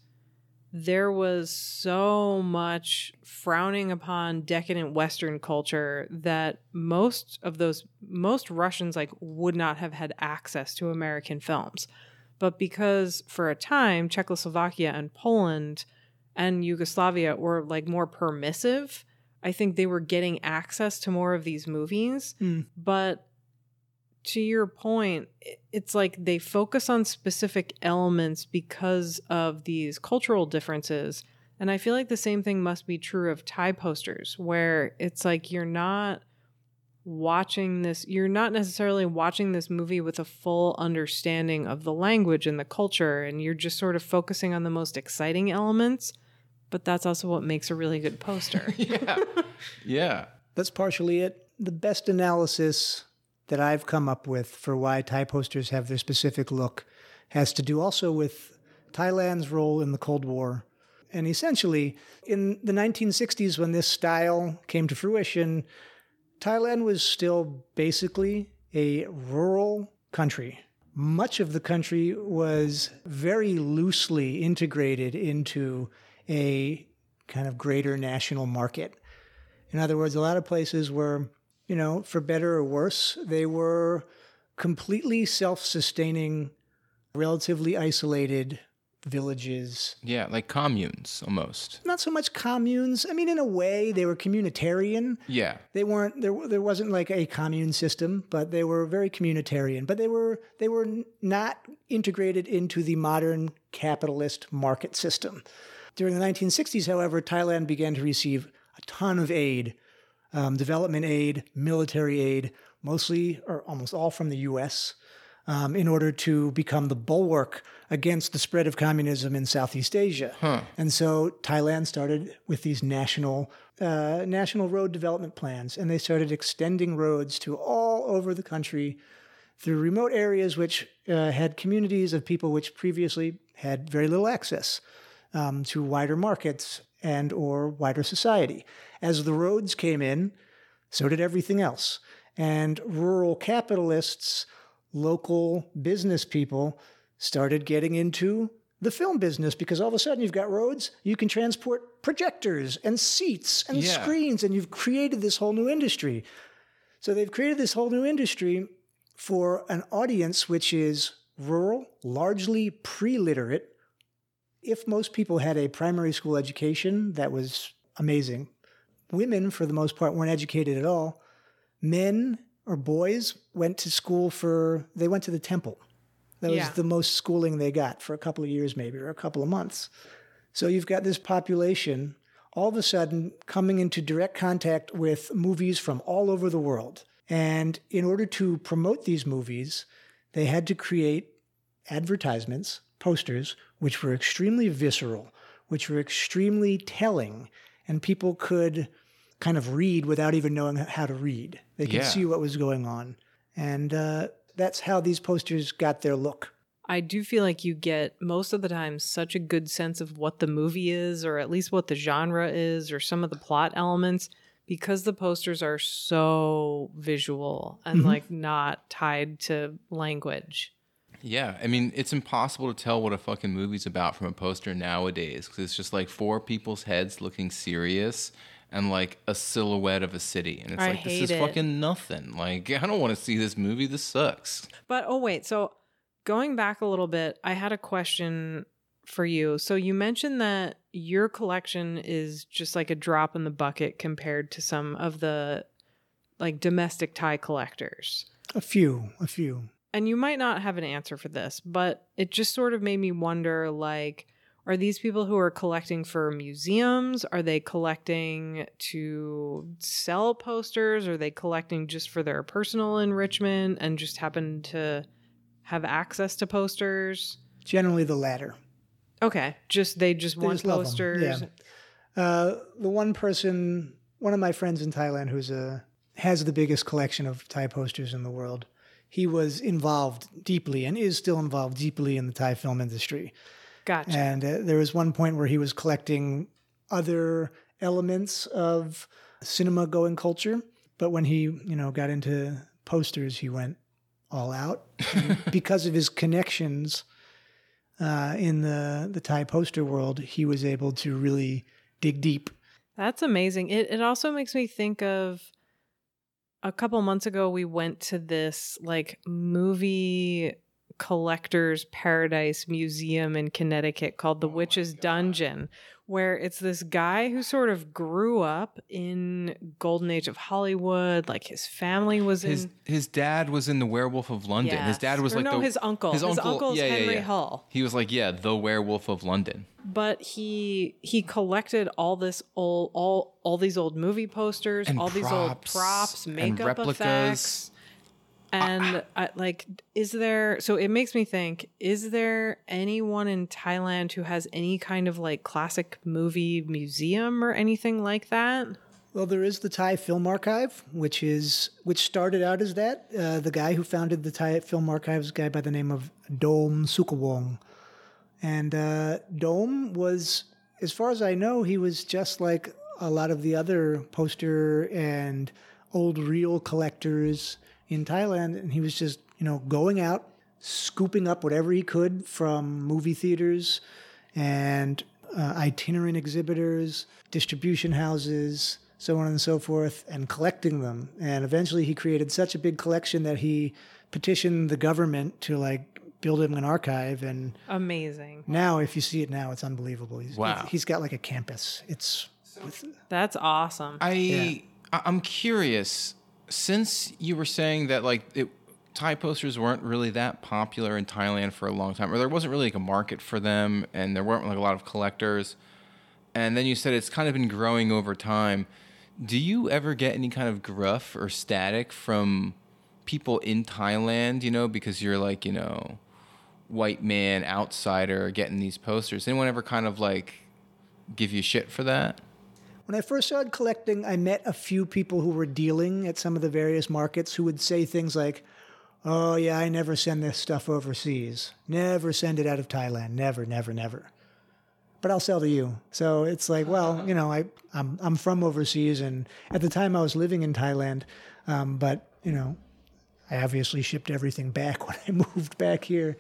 there was so much frowning upon decadent western culture that most of those most russians like would not have had access to american films but because for a time czechoslovakia and poland and yugoslavia were like more permissive i think they were getting access to more of these movies Mm. but to your point, it's like they focus on specific elements because of these cultural differences. And I feel like the same thing must be true of Thai posters, where it's like you're not watching this, you're not necessarily watching this movie with a full understanding of the language and the culture, and you're just sort of focusing on the most exciting elements. But that's also what makes a really good poster. Yeah. yeah. That's partially it. The best analysis that I've come up with for why Thai posters have their specific look has to do also with Thailand's role in the Cold War. And essentially, in the 1960s, when this style came to fruition, Thailand was still basically a rural country. Much of the country was very loosely integrated into a kind of greater national market. In other words, a lot of places were, you know, for better or worse, they were completely self sustaining, relatively isolated villages. Yeah, like communes almost. Not so much communes. I mean, in a way, they were communitarian. Yeah. They weren't there. There wasn't like a commune system, but they were very communitarian. But they were they were not integrated into the modern capitalist market system. During the 1960s, however, Thailand began to receive a ton of aid, um, development aid, military aid, mostly or almost all from the U.S. Um, in order to become the bulwark against the spread of communism in Southeast Asia. And so Thailand started with these national uh, national road development plans, and they started extending roads to all over the country through remote areas which uh, had communities of people which previously had very little access um, to wider markets and or wider society. As the roads came in, so did everything else. And rural capitalists, local business people started getting into the film business because all of a sudden you've got roads, you can transport projectors and seats and Yeah. screens, and you've created this whole new industry. So they've created this whole new industry for an audience which is rural, largely pre literate. If most people had a primary school education, that was amazing. Women, for the most part, weren't educated at all. Men or boys went to school for, they went to the temple. That was Yeah. the most schooling they got for a couple of years, maybe, or a couple of months. So you've got this population all of a sudden coming into direct contact with movies from all over the world. And in order to promote these movies, they had to create advertisements, posters, which were extremely visceral, which were extremely telling, and people could kind of read without even knowing how to read. They could Yeah. see what was going on. And uh, that's how these posters got their look. I do feel like you get most of the time such a good sense of what the movie is, or at least what the genre is, or some of the plot elements, because the posters are so visual and like not tied to language. Yeah, I mean, it's impossible to tell what a fucking movie's about from a poster nowadays because it's just like four people's heads looking serious and like a silhouette of a city. And it's I like, this is it. fucking nothing. Like, I don't want to see this movie. This sucks. But oh wait, so going back a little bit, I had a question for you. So you mentioned that your collection is just like a drop in the bucket compared to some of the like domestic Thai collectors. A few, a few. And you might not have an answer for this, but it just sort of made me wonder like are these people who are collecting for museums? Are they collecting to sell posters? Are they collecting just for their personal enrichment and just happen to have access to posters? Generally, the latter. Okay, just they just want just posters. yeah. Uh, the one person, one of my friends in Thailand, who's a has the biggest collection of Thai posters in the world. He was involved deeply and is still involved deeply in the Thai film industry. Gotcha. And uh, there was one point where he was collecting other elements of cinema going culture, but when he, you know, got into posters, he went all out because of his connections uh, in the the Thai poster world. He was able to really dig deep. That's amazing. It it also makes me think of a couple months ago we went to this like movie collectors paradise museum in Connecticut called the oh Witch's Dungeon where it's this guy who sort of grew up in golden age of Hollywood like his family was His in his dad was in the Werewolf of London. His dad Yes. was Or like no, the, his uncle. His uncle's Henry Hull. He was like, yeah, the Werewolf of London. but he he collected all this old all all these old movie posters, And all these old props props, makeup replicas. effects. And I, like, is there? So it makes me think: Is there anyone in Thailand who has any kind of like classic movie museum or anything like that? Well, there is the Thai Film Archive, which is which started out as that. Uh, the guy who founded the Thai Film Archive a guy by the name of Dome Sukvong, and uh, Dome was, as far as I know, he was just like a lot of the other poster and old reel collectors in Thailand, and he was just you know going out, scooping up whatever he could from movie theaters and uh, itinerant exhibitors, distribution houses, so on and so forth, and collecting them. And eventually he created such a big collection that he petitioned the government to like build him an archive, and Amazing. now if you see it now, it's unbelievable. He's, Wow. he's got like a campus. It's That's awesome. I I- I'm curious since you were saying that like it, Thai posters weren't really that popular in Thailand for a long time, or there wasn't really like a market for them, and there weren't like a lot of collectors. And then you said it's kind of been growing over time. Do you ever get any kind of gruff or static from people in Thailand? You know, because you're like you know, white man outsider getting these posters. Anyone ever kind of like give you shit for that? When I first started collecting, I met a few people who were dealing at some of the various markets who would say things like, Oh, yeah, I never send this stuff overseas. Never send it out of Thailand. Never, never, never. But I'll sell to you. So it's like, well, you know, I, I'm, I'm from overseas, and at the time I was living in Thailand, um, but, you know, I obviously shipped everything back when I moved back here.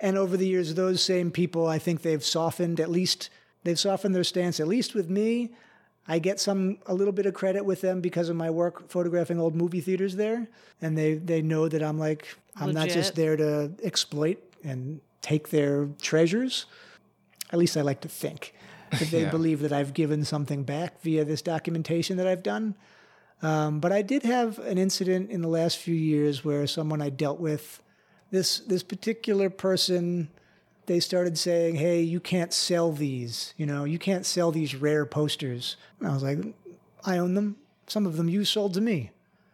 And over the years, those same people, I think they've softened, at least, they've softened their stance, at least with me. I get some a little bit of credit with them because of my work photographing old movie theaters there, and they they know that I'm like I'm not just there to exploit and take their treasures. At least I like to think that they Yeah. believe that I've given something back via this documentation that I've done. Um, but I did have an incident in the last few years where someone I dealt with, this this particular person, they started saying, "Hey, you can't sell these. You know, you can't sell these rare posters." And I was like, "I own them. Some of them you sold to me.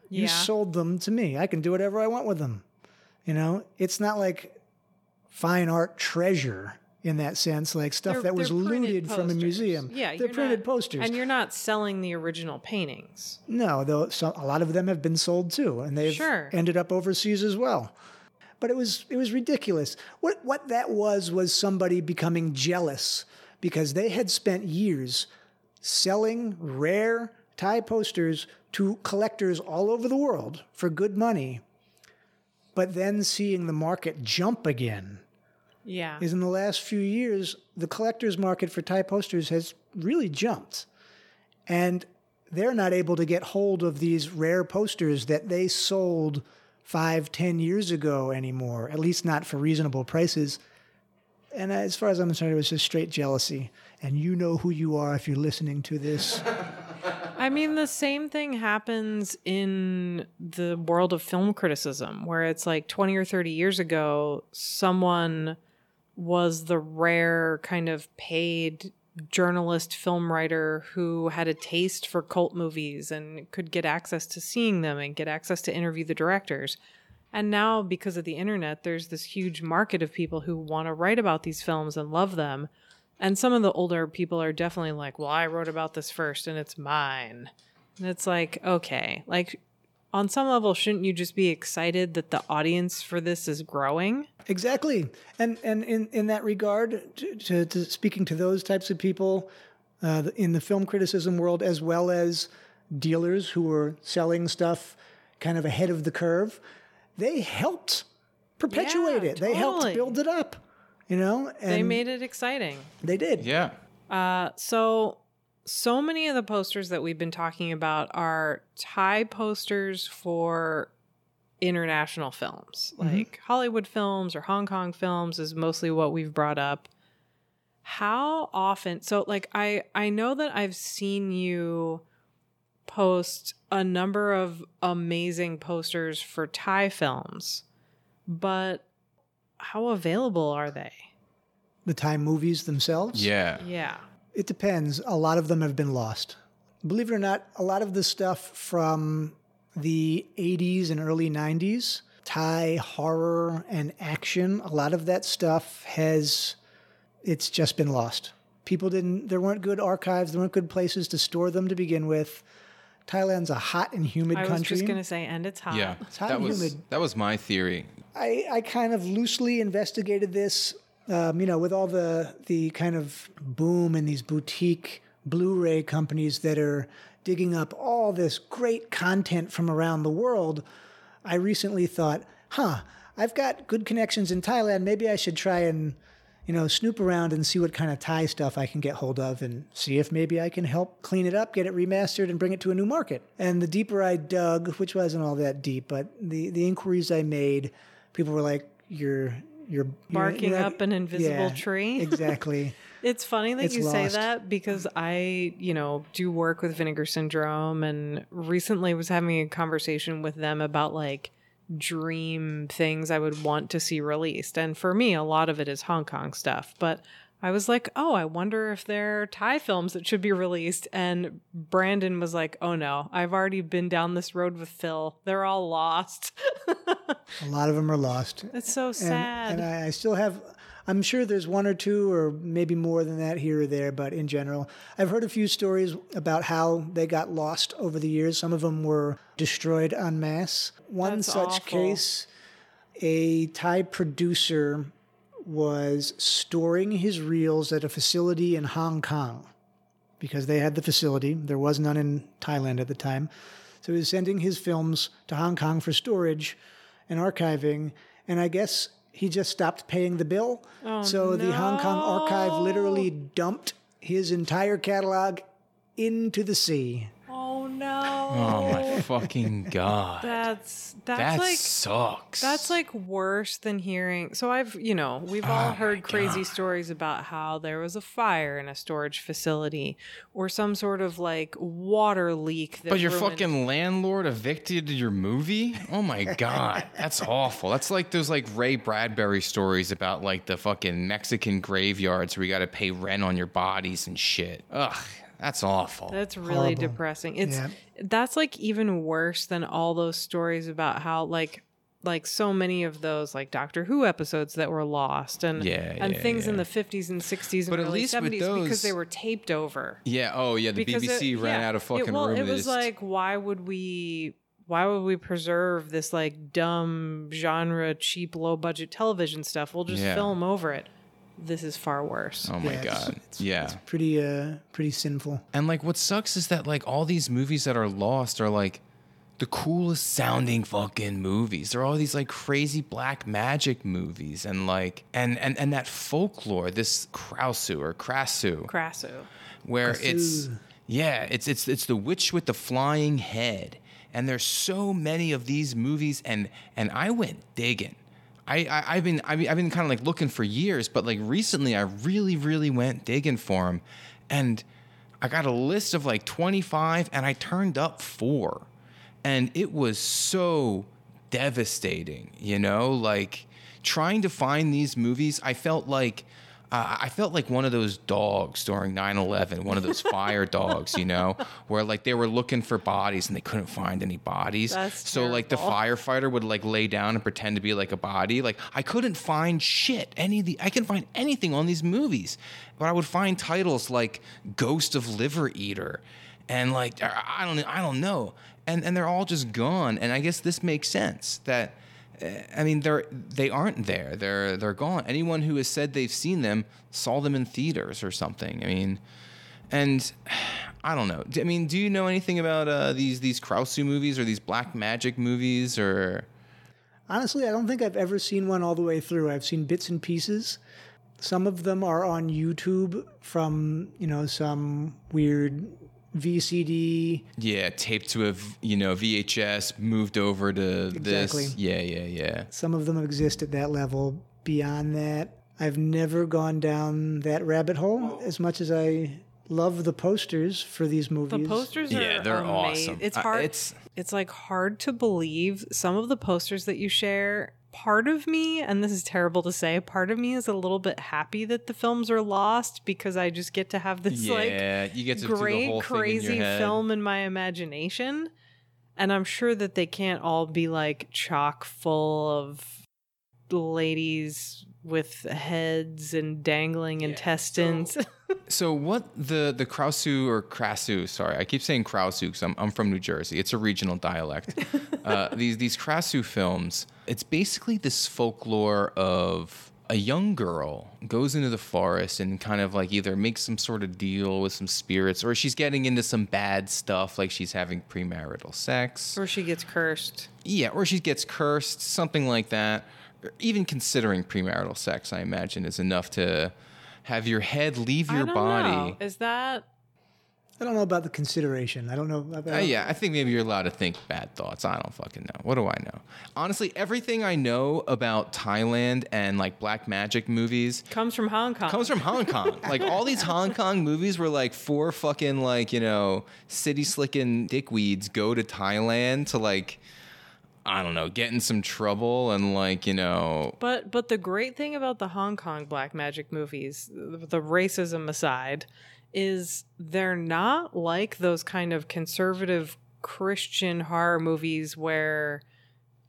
You sold them to me. I can do whatever I want with them." You know, it's not like fine art treasure in that sense, like stuff They're- that was looted from a museum. Yeah, they're printed not- posters. and you're not selling the original paintings. No, though so a lot of them have been sold too, and they've Sure. ended up overseas as well. But it was it was ridiculous. What what that was was somebody becoming jealous because they had spent years selling rare Thai posters to collectors all over the world for good money, but then seeing the market jump again Yeah. is in the last few years, the collector's market for Thai posters has really jumped. And they're not able to get hold of these rare posters that they sold five, ten years ago anymore, at least not for reasonable prices. And as far as I'm concerned, it was just straight jealousy. And you know who you are if you're listening to this. I mean, the same thing happens in the world of film criticism, where it's like 20 or 30 years ago, someone was the rare kind of paid journalist film writer who had a taste for cult movies and could get access to seeing them and get access to interview the directors. And now, because of the internet, there's this huge market of people who want to write about these films and love them. And some of the older people are definitely like, well, I wrote about this first and it's mine. And it's like, okay, like on some level, shouldn't you just be excited that the audience for this is growing? Exactly, and and in, in that regard, to, to, to speaking to those types of people uh, in the film criticism world, as well as dealers who were selling stuff kind of ahead of the curve, they helped perpetuate Yeah, it. They helped build it up. You know, and They made it exciting. they did. Yeah. Uh, so, so many of the posters that we've been talking about are Thai posters for international films, mm-hmm. like Hollywood films or Hong Kong films is mostly what we've brought up. How often? So, like, I I know that I've seen you post a number of amazing posters for Thai films, but how available are they? The Thai movies themselves. Yeah. Yeah. It depends. A lot of them have been lost. Believe it or not, a lot of the stuff from the 80s and early 90s, Thai horror and action, a lot of that stuff has it's just been lost. People didn't there weren't good archives, there weren't good places to store them to begin with. Thailand's a hot and humid country. I was country. just gonna say, and it's hot. Yeah. hot That and was humid. that was my theory. I, I kind of loosely investigated this, um, you know, with all the the kind of boom in these boutique Blu-ray companies that are digging up all this great content from around the world. I recently thought, huh, I've got good connections in Thailand. Maybe I should try and you know, snoop around and see what kind of Thai stuff I can get hold of and see if maybe I can help clean it up, get it remastered, and bring it to a new market. And the deeper I dug, which wasn't all that deep, but the, the inquiries I made, people were like, you're. You're Barking you're, up an invisible Yeah, tree. exactly. It's funny that It's you say that because I, you know, do work with Vinegar Syndrome and recently was having a conversation with them about like dream things I would want to see released. And for me, a lot of it is Hong Kong stuff. But I was like, oh, I wonder if there are Thai films that should be released. And Brandon was like, oh no, I've already been down this road with Phil. They're all lost. A lot of them are lost. It's so and, sad. and I, I still have i'm sure there's one or two or maybe more than that here or there but in general i've heard a few stories about how they got lost over the years some of them were destroyed en masse one That's such awful. case a thai producer was storing his reels at a facility in hong kong because they had the facility there was none in thailand at the time so he was sending his films to hong kong for storage and archiving and i guess he just stopped paying the bill. Oh, so the Hong Kong archive literally dumped his entire catalog into the sea. Oh no. Oh my fucking god. That's that's that like sucks. That's like worse than hearing. So I've, you know, we've all Oh heard crazy stories about how there was a fire in a storage facility or some sort of like water leak. That But your ruined- fucking landlord evicted your movie? Oh my god, that's awful. That's like those like Ray Bradbury stories about like the fucking Mexican graveyards where you got to pay rent on your bodies and shit. Ugh, that's awful. That's really Horrible. depressing. It's Yeah. that's like even worse than all those stories about how like like so many of those like Doctor Who episodes that were lost and Yeah, and yeah, things in the 50s and 60s But and at early least with 70s those- because they were taped over. yeah. Oh yeah. The because BBC it- ran yeah. out of fucking it, well, room. it was just- like, why would we? Why would we preserve this like dumb genre, cheap, low budget television stuff? We'll just Yeah. film over it. This is far worse. oh my Yeah, it's- god. yeah. It's pretty, uh, pretty sinful. And like what sucks is that like all these movies that are lost are like the coolest sounding fucking movies. They're all these like crazy black magic movies and like and and and that folklore, this Krausu or Krasu, Crasso. where it's yeah, it's it's it's the witch with the flying head. And there's so many of these movies and and I went digging. I, I I've been I've been, I've been kind of like looking for years, but like recently I really really went digging for them, and I got a list of like 25, and I turned up four, and it was so devastating. You know, like trying to find these movies, I felt like. Uh, I felt like one of those dogs during 9 11, one of those fire dogs, you know, where like they were looking for bodies and they couldn't find any bodies. That's so, like, the firefighter would like lay down and pretend to be like a body. Like I couldn't find shit. Any of the I couldn't find anything on these movies, but I would find titles like Ghost of Liver Eater, and like I I don't I don't know, and and they're all just gone. And I guess this makes sense that. I mean, they're they aren't there. They're they're gone. Anyone who has said they've seen them saw them in theaters or something. I mean, and I don't know. I mean, do you know anything about uh, these these Krausu movies or these black magic movies or? Honestly, I don't think I've ever seen one all the way through. I've seen bits and pieces. Some of them are on YouTube from, you know, some weird VCD. Yeah, taped to a v- you know VHS, moved over to Exactly. this. Yeah, yeah, yeah. Some of them exist at that level. Beyond that, I've never gone down that rabbit hole as much as I love the posters for these movies. The posters are Yeah, they're ama- awesome. It's Uh, hard. it's- it's like hard to believe some of the posters that you share. Part of me, and this is terrible to say, part of me is a little bit happy that the films are lost because I just get to have this like you get to great, in crazy your head. film in my imagination. And I'm sure that they can't all be like chock full of ladies with heads and dangling intestines. So what the the Krausu or Krasu? Sorry, I keep saying Krausu because I'm I'm from New Jersey. It's a regional dialect. uh, these these Krasu films. It's basically this folklore of a young girl goes into the forest and kind of like either makes some sort of deal with some spirits or she's getting into some bad stuff like she's having premarital sex or she gets cursed. yeah, or she gets cursed, something like that. even considering premarital sex, I imagine, is enough to have your head leave I your don't body. know. Is that I don't know about the consideration. I don't know about. Uh, yeah, I think maybe you're allowed to think bad thoughts. I don't fucking know. What do I know? Honestly, everything I know about Thailand and like black magic movies comes from Hong Kong? comes from Hong Kong. like all these Hong Kong movies where like four fucking like, you know, city slicking dickweeds go to Thailand to like I don't know, get in some trouble and like, you know, But but the great thing about the Hong Kong black magic movies, the racism aside, is they're not like those kind of conservative Christian horror movies where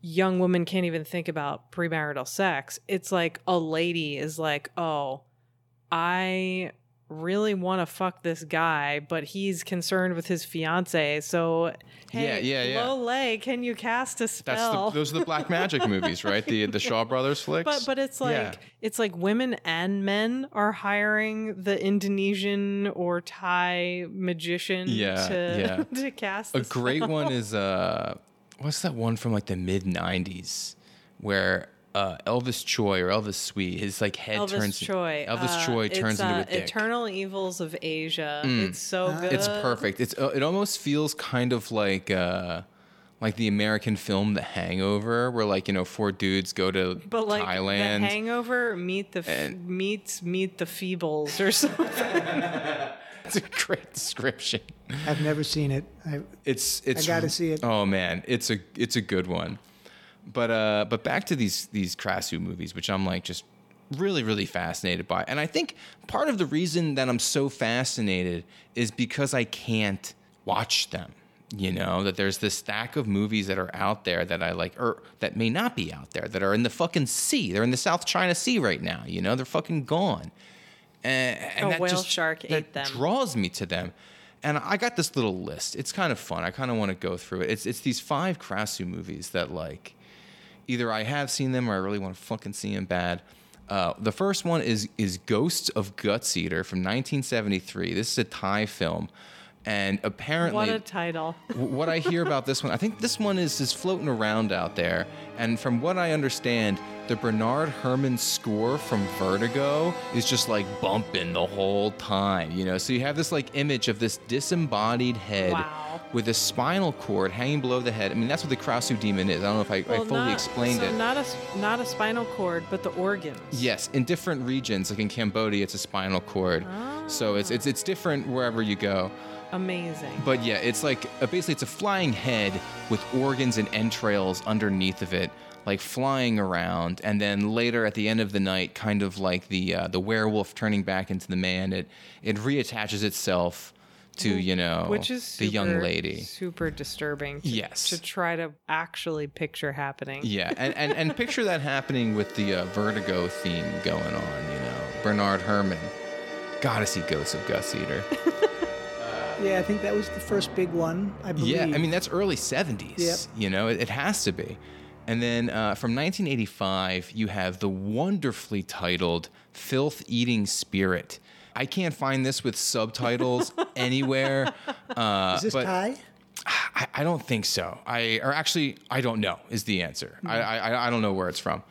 young women can't even think about premarital sex. It's like a lady is like, "Oh, I really want to fuck this guy, but he's concerned with his fiance. So, hey, Yeah, yeah, yeah. Lole, can you cast a that's spell? the, those are the black magic movies, right? The the Shaw Brothers flicks. But but it's like Yeah. it's like women and men are hiring the Indonesian or Thai magician Yeah, to yeah. to cast A great spell. one is uh, what's that one from like the mid '90s where uh, Elvis Choi or Elvis Sweet, his like head Elvis turns. Choi. Elvis Uh, Choi it's, turns into uh, a dick. Mm. Eternal Evils of Asia. It's so good. It's perfect. It's uh, it almost feels kind of like uh, like the American film The Hangover, where like you know four dudes go to But like Thailand. the Hangover, meet the f- And- meets meet the Feebles or something. it's a great description. I've never seen it. I, It's it's gotta see it. Oh man, it's a it's a good one. But uh, but back to these these Krasu movies, which I'm like just really really fascinated by, and I think part of the reason that I'm so fascinated is because I can't watch them. You know that there's this stack of movies that are out there that I like, or that may not be out there, that are in the fucking sea. They're in the South China Sea right now. You know they're fucking gone. And, and A that whale just- shark ate them. draws me to them. And I got this little list. It's kind of fun. I kind of want to go through it. It's it's these five Krasu movies that like either I have seen them or I really want to fucking see them bad. Uh, the first one is is Ghosts of Guts Eater from 1973. This is a Thai film, and apparently what a title. what I hear about this one, I think this one is is floating around out there. And from what I understand, the Bernard Herrmann score from Vertigo is just like bumping the whole time, you know. So you have this like image of this disembodied head Wow. With a spinal cord hanging below the head. I mean, that's what the Krasu demon is. I don't know if I, I Well, fully not- explained so it. Not a not a spinal cord, but the organs. Yes, in different regions, like in Cambodia, it's a spinal cord. So it's it's it's different wherever you go. Amazing. But yeah, it's like uh, basically it's a flying head with organs and entrails underneath of it, like flying around. And then later at the end of the night, kind of like the uh, the werewolf turning back into the man, it it reattaches itself to you know Which is super, the young lady. super disturbing. To, Yes. to try to actually picture happening. Yeah, and, and, and picture that happening with the uh, Vertigo theme going on, you know. Bernard Herrmann Gotta see Ghosts of Guts Eater. yeah, I think that was the first big one. I believe. Yeah, I mean that's early '70s. Yep. You know, it, it has to be. And then uh, from 1985, you have the wonderfully titled "Filth Eating Spirit." I can't find this with subtitles anywhere. Uh, is this but Thai? I, I don't think so. I or actually I don't know is the answer. I, I I don't know where it's from.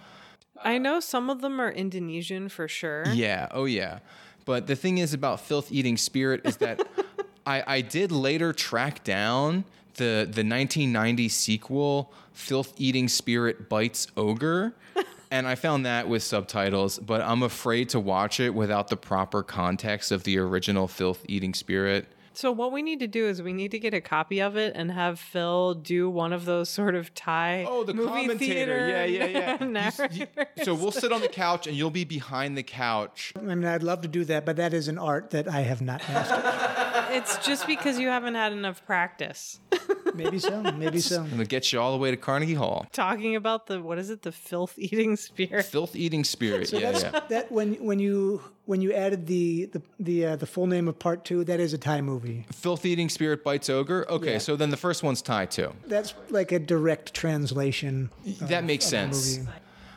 I know some of them are Indonesian for sure. Yeah. Oh, yeah. But the thing is about filth eating spirit is that I, I did later track down the the 1990 sequel, Filth Eating Spirit Bites Ogre. And I found that with subtitles, but I'm afraid to watch it without the proper context of the original Filth Eating Spirit. So what we need to do is we need to get a copy of it and have Phil do one of those sort of Thai Oh, the movie commentator. theater Yeah, yeah, yeah. You- you- so we'll sit on the couch and you'll be behind the couch. I mean, I'd love to do that, but that is an art that I have not mastered. it's just because you haven't had enough practice maybe so. Maybe so. I'm gonna get you all the way to Carnegie Hall. talking about the what is it the filth eating spirit. Filth Eating Spirit. So yeah, that's yeah. that when when you when you added the the the, uh, the full name of part two, that is a Thai movie. Filth Eating Spirit Bites Ogre. Okay, Yeah. so then the first one's Thai too. That's like a direct translation. that makes of sense.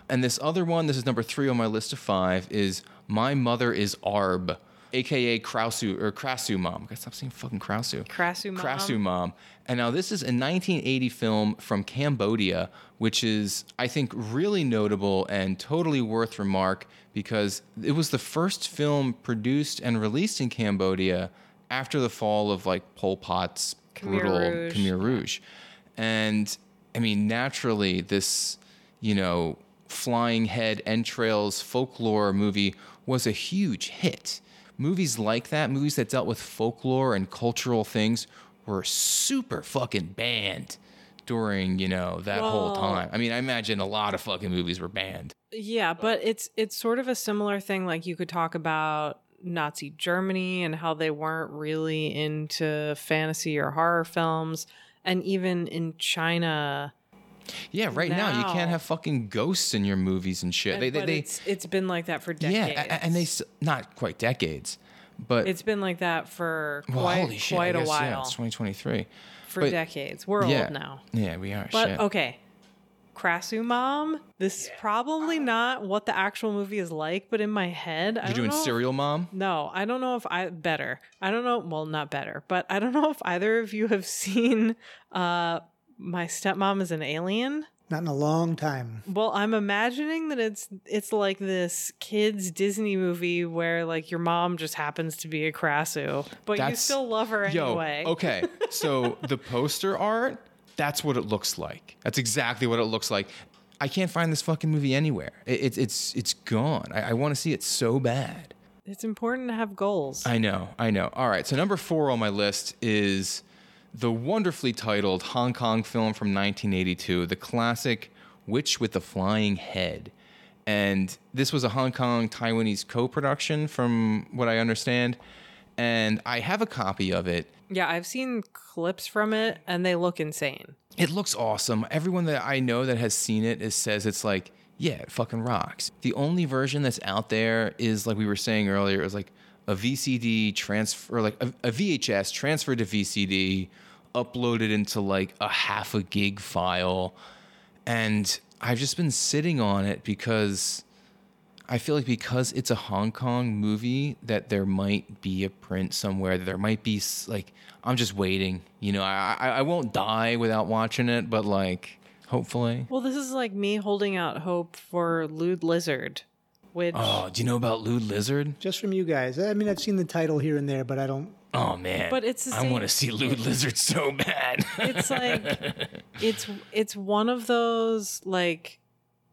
And this other one, this is number three on my list of five, is My Mother is Arb. Aka Krausu or Krasu Mom. Gotta stop saying fucking Krausu. Krasu Mom. Krasu Mom. And now this is a 1980 film from Cambodia, which is, I think, really notable and totally worth remark because it was the first film produced and released in Cambodia after the fall of like Pol Pot's Khmer brutal Rouge. Khmer Rouge. And I mean, naturally, this, you know, flying head entrails folklore movie was a huge hit. Movies like that, movies that dealt with folklore and cultural things, were super fucking banned during, you know, that whole time. I mean, I imagine a lot of fucking movies were banned. Yeah, but it's it's sort of a similar thing. Like you could talk about Nazi Germany and how they weren't really into fantasy or horror films, and even in China. Yeah, right now, you can't have fucking ghosts in your movies and shit. They, they, they, it's it's been like that for decades. Yeah, and they, not quite decades, but it's been like that for well, quite holy shit, I quite a guess, Yeah, while. it's 2023. for but- decades. We're yeah. old now. Yeah, we are. But shit. okay. Krasu Mom. This is probably not what the actual movie is like, but in my head, You're don't doing know if- Serial Mom? No, I don't know if I better. I don't know. Well, not better, but I don't know if either of you have seen uh My Stepmom is an Alien. Not in a long time. Well, I'm imagining that it's it's like this kids Disney movie where like your mom just happens to be a Krasu, but you That's- still love her Yo, anyway. okay. So the poster art, that's what it looks like. That's exactly what it looks like. I can't find this fucking movie anywhere. It, it's it's it's gone. I, I want to see it so bad. It's important to have goals. I know, I know. All right, so number four on my list is the wonderfully titled Hong Kong film from 1982, the classic Witch with the Flying Head. And this was a Hong Kong Taiwanese co production, from what I understand. And I have a copy of it. yeah, I've seen clips from it and they look insane. It looks awesome. Everyone that I know that has seen it is says it's like, yeah, it fucking rocks. The only version that's out there is like we were saying earlier, is like a VCD transfer, like a, a VHS transferred to VCD, uploaded into like a half a gig file, and I've just been sitting on it because I feel like because it's a Hong Kong movie that there might be a print somewhere. There might be like I'm just waiting. You know, I I, I won't die without watching it, but like hopefully. Well, this is like me holding out hope for Lewd Lizard, which Oh, do you know about Lewd Lizard? Just from you guys. I mean, I've seen the title here and there, but I don't. Oh man, But it's the I want to see Lewd Lizard so bad. it's like it's it's one of those like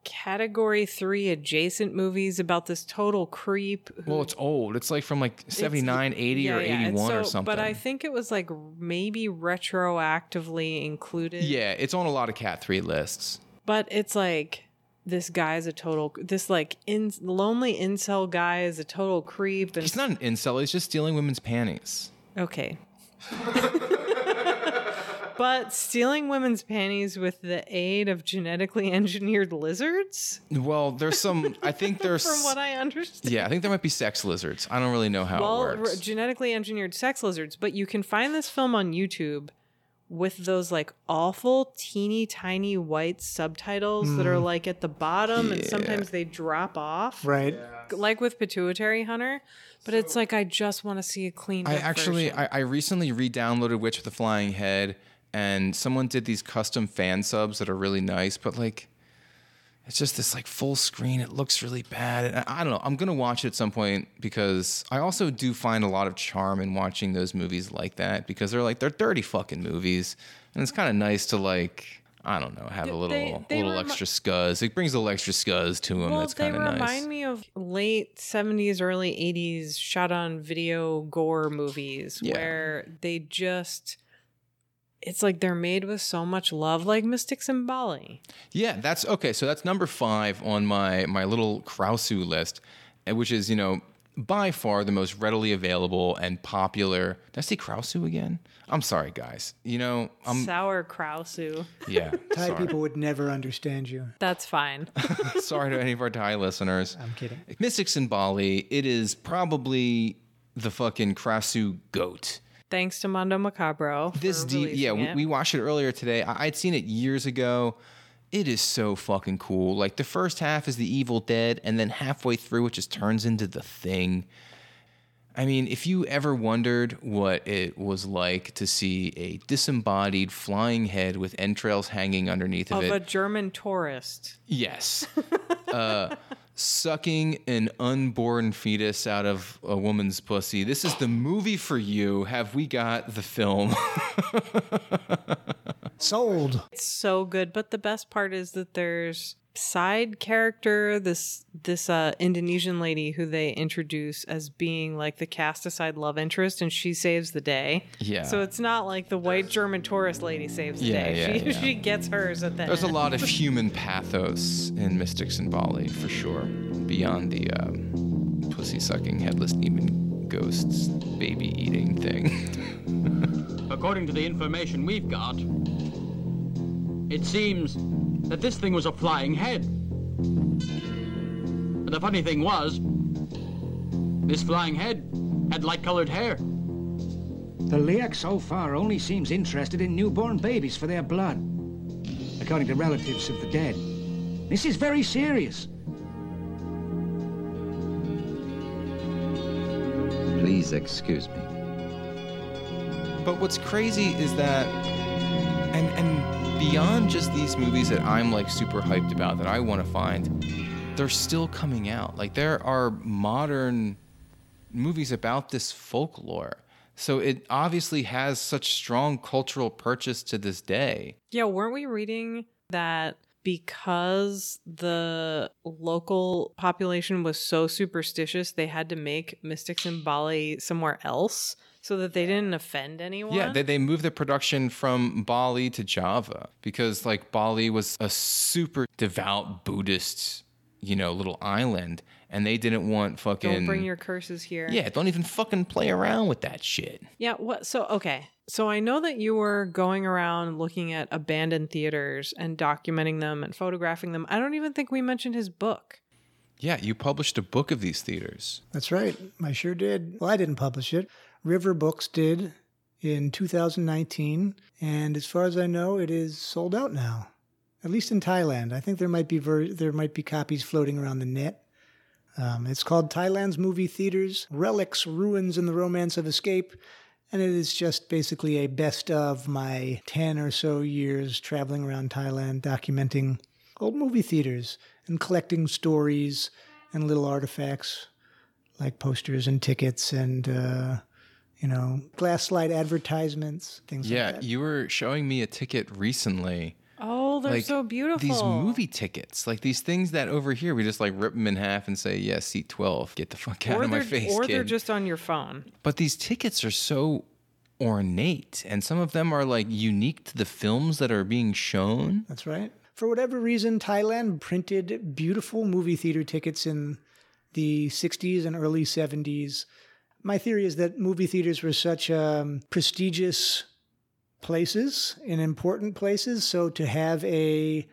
category 3 adjacent movies about this total creep who well, it's old. It's like from like 79, 80 or Yeah, yeah, and 81 or so- something. But I think it was like maybe retroactively included. yeah, it's on a lot of Cat 3 lists. But it's like this guy is a total this like in lonely incel guy is a total creep and He's not an incel. He's just stealing women's panties. okay. but stealing women's panties with the aid of genetically engineered lizards, Well, there's some. I think there's. from what I understand. yeah, I think there might be sex lizards. I don't really know how well, it works. r- genetically engineered sex lizards, but you can find this film on YouTube with those like awful teeny tiny white subtitles that are hmm. like at the bottom and sometimes they drop off. Right. like with pituitary hunter but it's like i just want to see a clean I actually, I, I recently re-downloaded Witch with the Flying Head, and someone did these custom fan subs that are really nice, but like, it's just this like full screen. It looks really bad. And I, I don't know. I'm gonna watch it at some point because I also do find a lot of charm in watching those movies like that because they're like they're dirty fucking movies, and it's kind of nice to like. I don't know, have a little They- they little remi- extra scuzz. It brings a little extra scuzz to them. well That's kind of nice. They remind me of late 70s early 80s shot on video gore movies Yeah. where they just it's like they're made with so much love like mystics in bali Yeah, that's okay. So that's number five on my my little Krausu list, uh, which is you know by far the most readily available and popular. Did I say Krausu again? I'm sorry, guys. You know, I'm sour krausu yeah. Thai sorry. people would never understand you. that's fine sorry to any of our Thai listeners. I'm kidding. Mystics in Bali. It is probably the fucking Krausu goat. Thanks to mondo macabro this D, yeah, we, we watched it earlier today. I, I'd seen it years ago. It is so fucking cool. Like the first half is the Evil Dead, and then halfway through, it just turns into the Thing. I mean, if you ever wondered what it was like to see a disembodied flying head with entrails hanging underneath of, Of it, a German tourist. yes, uh, sucking an unborn fetus out of a woman's pussy, this is the movie for you. Have we got the film? Sold. It's so good, but the best part is that there's side character this this uh Indonesian lady who they introduce as being like the cast aside love interest and she saves the day. Yeah. So it's not like the white German tourist lady saves the Yeah, day. yeah, she yeah. she gets hers at the There's a lot of human pathos in Mystics in Bali, for sure, beyond the um, pussy sucking, headless demon ghosts, baby eating thing. According to the information we've got, it seems that this thing was a flying head. But the funny thing was, this flying head had light-colored hair. The Liak so far only seems interested in newborn babies for their blood, according to relatives of the dead. This is very serious. Please excuse me. But what's crazy is that, and and beyond just these movies that I'm like super hyped about that I want to find, they're still coming out. Like there are modern movies about this folklore. So it obviously has such strong cultural purchase to this day. Yeah, weren't we reading that because the local population was so superstitious, they had to make Mystics in Bali somewhere else so that they didn't offend anyone? Yeah, they, they moved the production from Bali to Java because like Bali was a super devout Buddhist, you know, little island, and they didn't want fucking Don't bring your curses here. yeah, don't even fucking play around with that shit. Yeah, what so okay. So I know that you were going around looking at abandoned theaters and documenting them and photographing them. I don't even think we mentioned his book. Yeah, you published a book of these theaters. That's right. I sure did. Well, I didn't publish it. River Books did in 2019, and as far as I know, it is sold out now. At least in Thailand. I think there might be ver- there might be copies floating around the net. Um, it's called Thailand's Movie Theaters: Relics, Ruins, and the Romance of Escape, and it is just basically a best of my 10 or so years traveling around Thailand, documenting old movie theaters and collecting stories and little artifacts like posters and tickets and uh, you know glass slide advertisements, things Yeah, like that. you were showing me a ticket recently. Oh, they're like so beautiful. These movie tickets, like these things that over here we just like rip them in half and say, "Yeah, seat 12, get the fuck out or of my they're, face, or kid." they're just on your phone. But these tickets are so ornate, and some of them are like unique to the films that are being shown. That's right. For whatever reason, Thailand printed beautiful movie theater tickets in the 60s and early 70s. My theory is that movie theaters were such um, prestigious places and important places. So to have a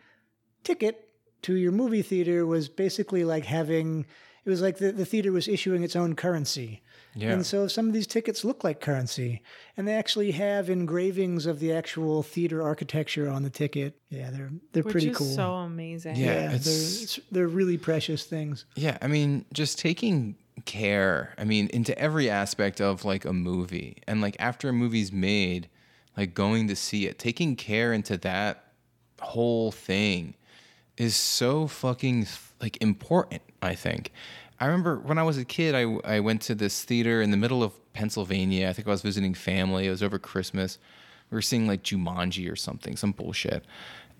ticket to your movie theater was basically like having, it was like the, the theater was issuing its own currency. Yeah. And so some of these tickets look like currency, and they actually have engravings of the actual theater architecture on the ticket. Yeah, they're they're Which pretty is cool. so amazing. Yeah. yeah, it's- they're it's, they're really precious things. Yeah, I mean, just taking care, I mean, into every aspect of like a movie. And like after a movie's made, like going to see it, taking care into that whole thing is so fucking like important, I think. I remember when I was a kid, I, I went to this theater in the middle of Pennsylvania. I think I was visiting family. It was over Christmas. We were seeing like Jumanji or something, some bullshit.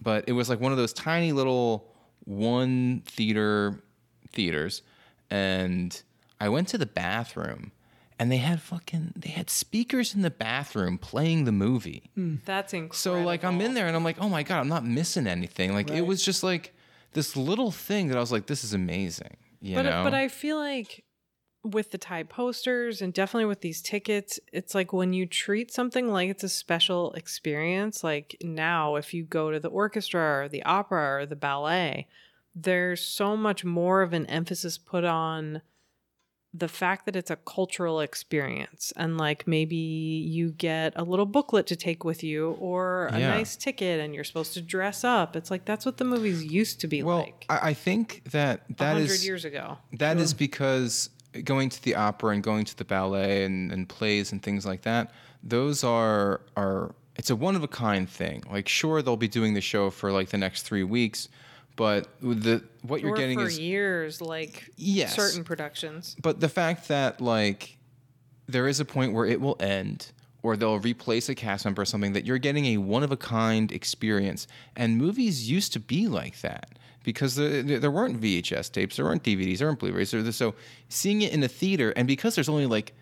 But it was like one of those tiny little one theater theaters. And I went to the bathroom and they had fucking, they had speakers in the bathroom playing the movie. Hmm. That's incredible. So like I'm in there and I'm like, oh my god, I'm not missing anything. Like it was just like this little thing that I was like, this is amazing. You but uh, know? but I feel like with the Thai posters and definitely with these tickets, it's like when you treat something like it's a special experience. Like now, if you go to the orchestra or the opera or the ballet, there's so much more of an emphasis put on the fact that it's a cultural experience and like maybe you get a little booklet to take with you or a Yeah. nice ticket and you're supposed to dress up it's like that's what the movies used to be well, like I, I think that that is years ago that is because going to the opera and going to the ballet and, and plays and things like that, those are are it's a one of a kind thing. Like sure they'll be doing the show for like the next three weeks, but the what you're or getting for is years, like Yes. certain productions. but the fact that like there is a point where it will end or they'll replace a cast member or something that you're getting a one of a kind experience and movies used to be like that because there, there weren't VHS tapes there weren't DVDs there weren't Blu-rays there, so seeing it in a theater and because there's only like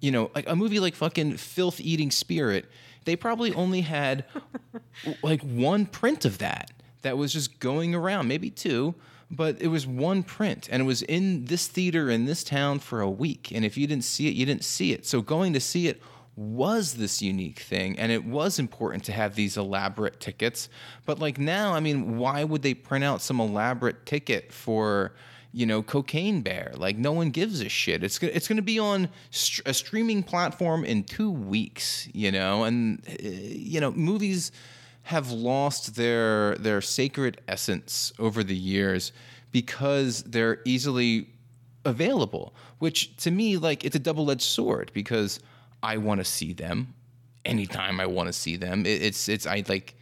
you know like a movie like fucking filth eating spirit they probably only had like one print of that that was just going around, maybe two, but it was one print and it was in this theater in this town for a week. And if you didn't see it, you didn't see it. So going to see it was this unique thing and it was important to have these elaborate tickets. But like now, I mean, why would they print out some elaborate ticket for you know, Cocaine Bear. Like no one gives a shit. It's go- it's going to be on str- a streaming platform in two weeks. You know, and uh, you know, movies have lost their their sacred essence over the years because they're easily available. Which to me, like, it's a double edged sword because I want to see them anytime I want to see them. It, it's it's I like.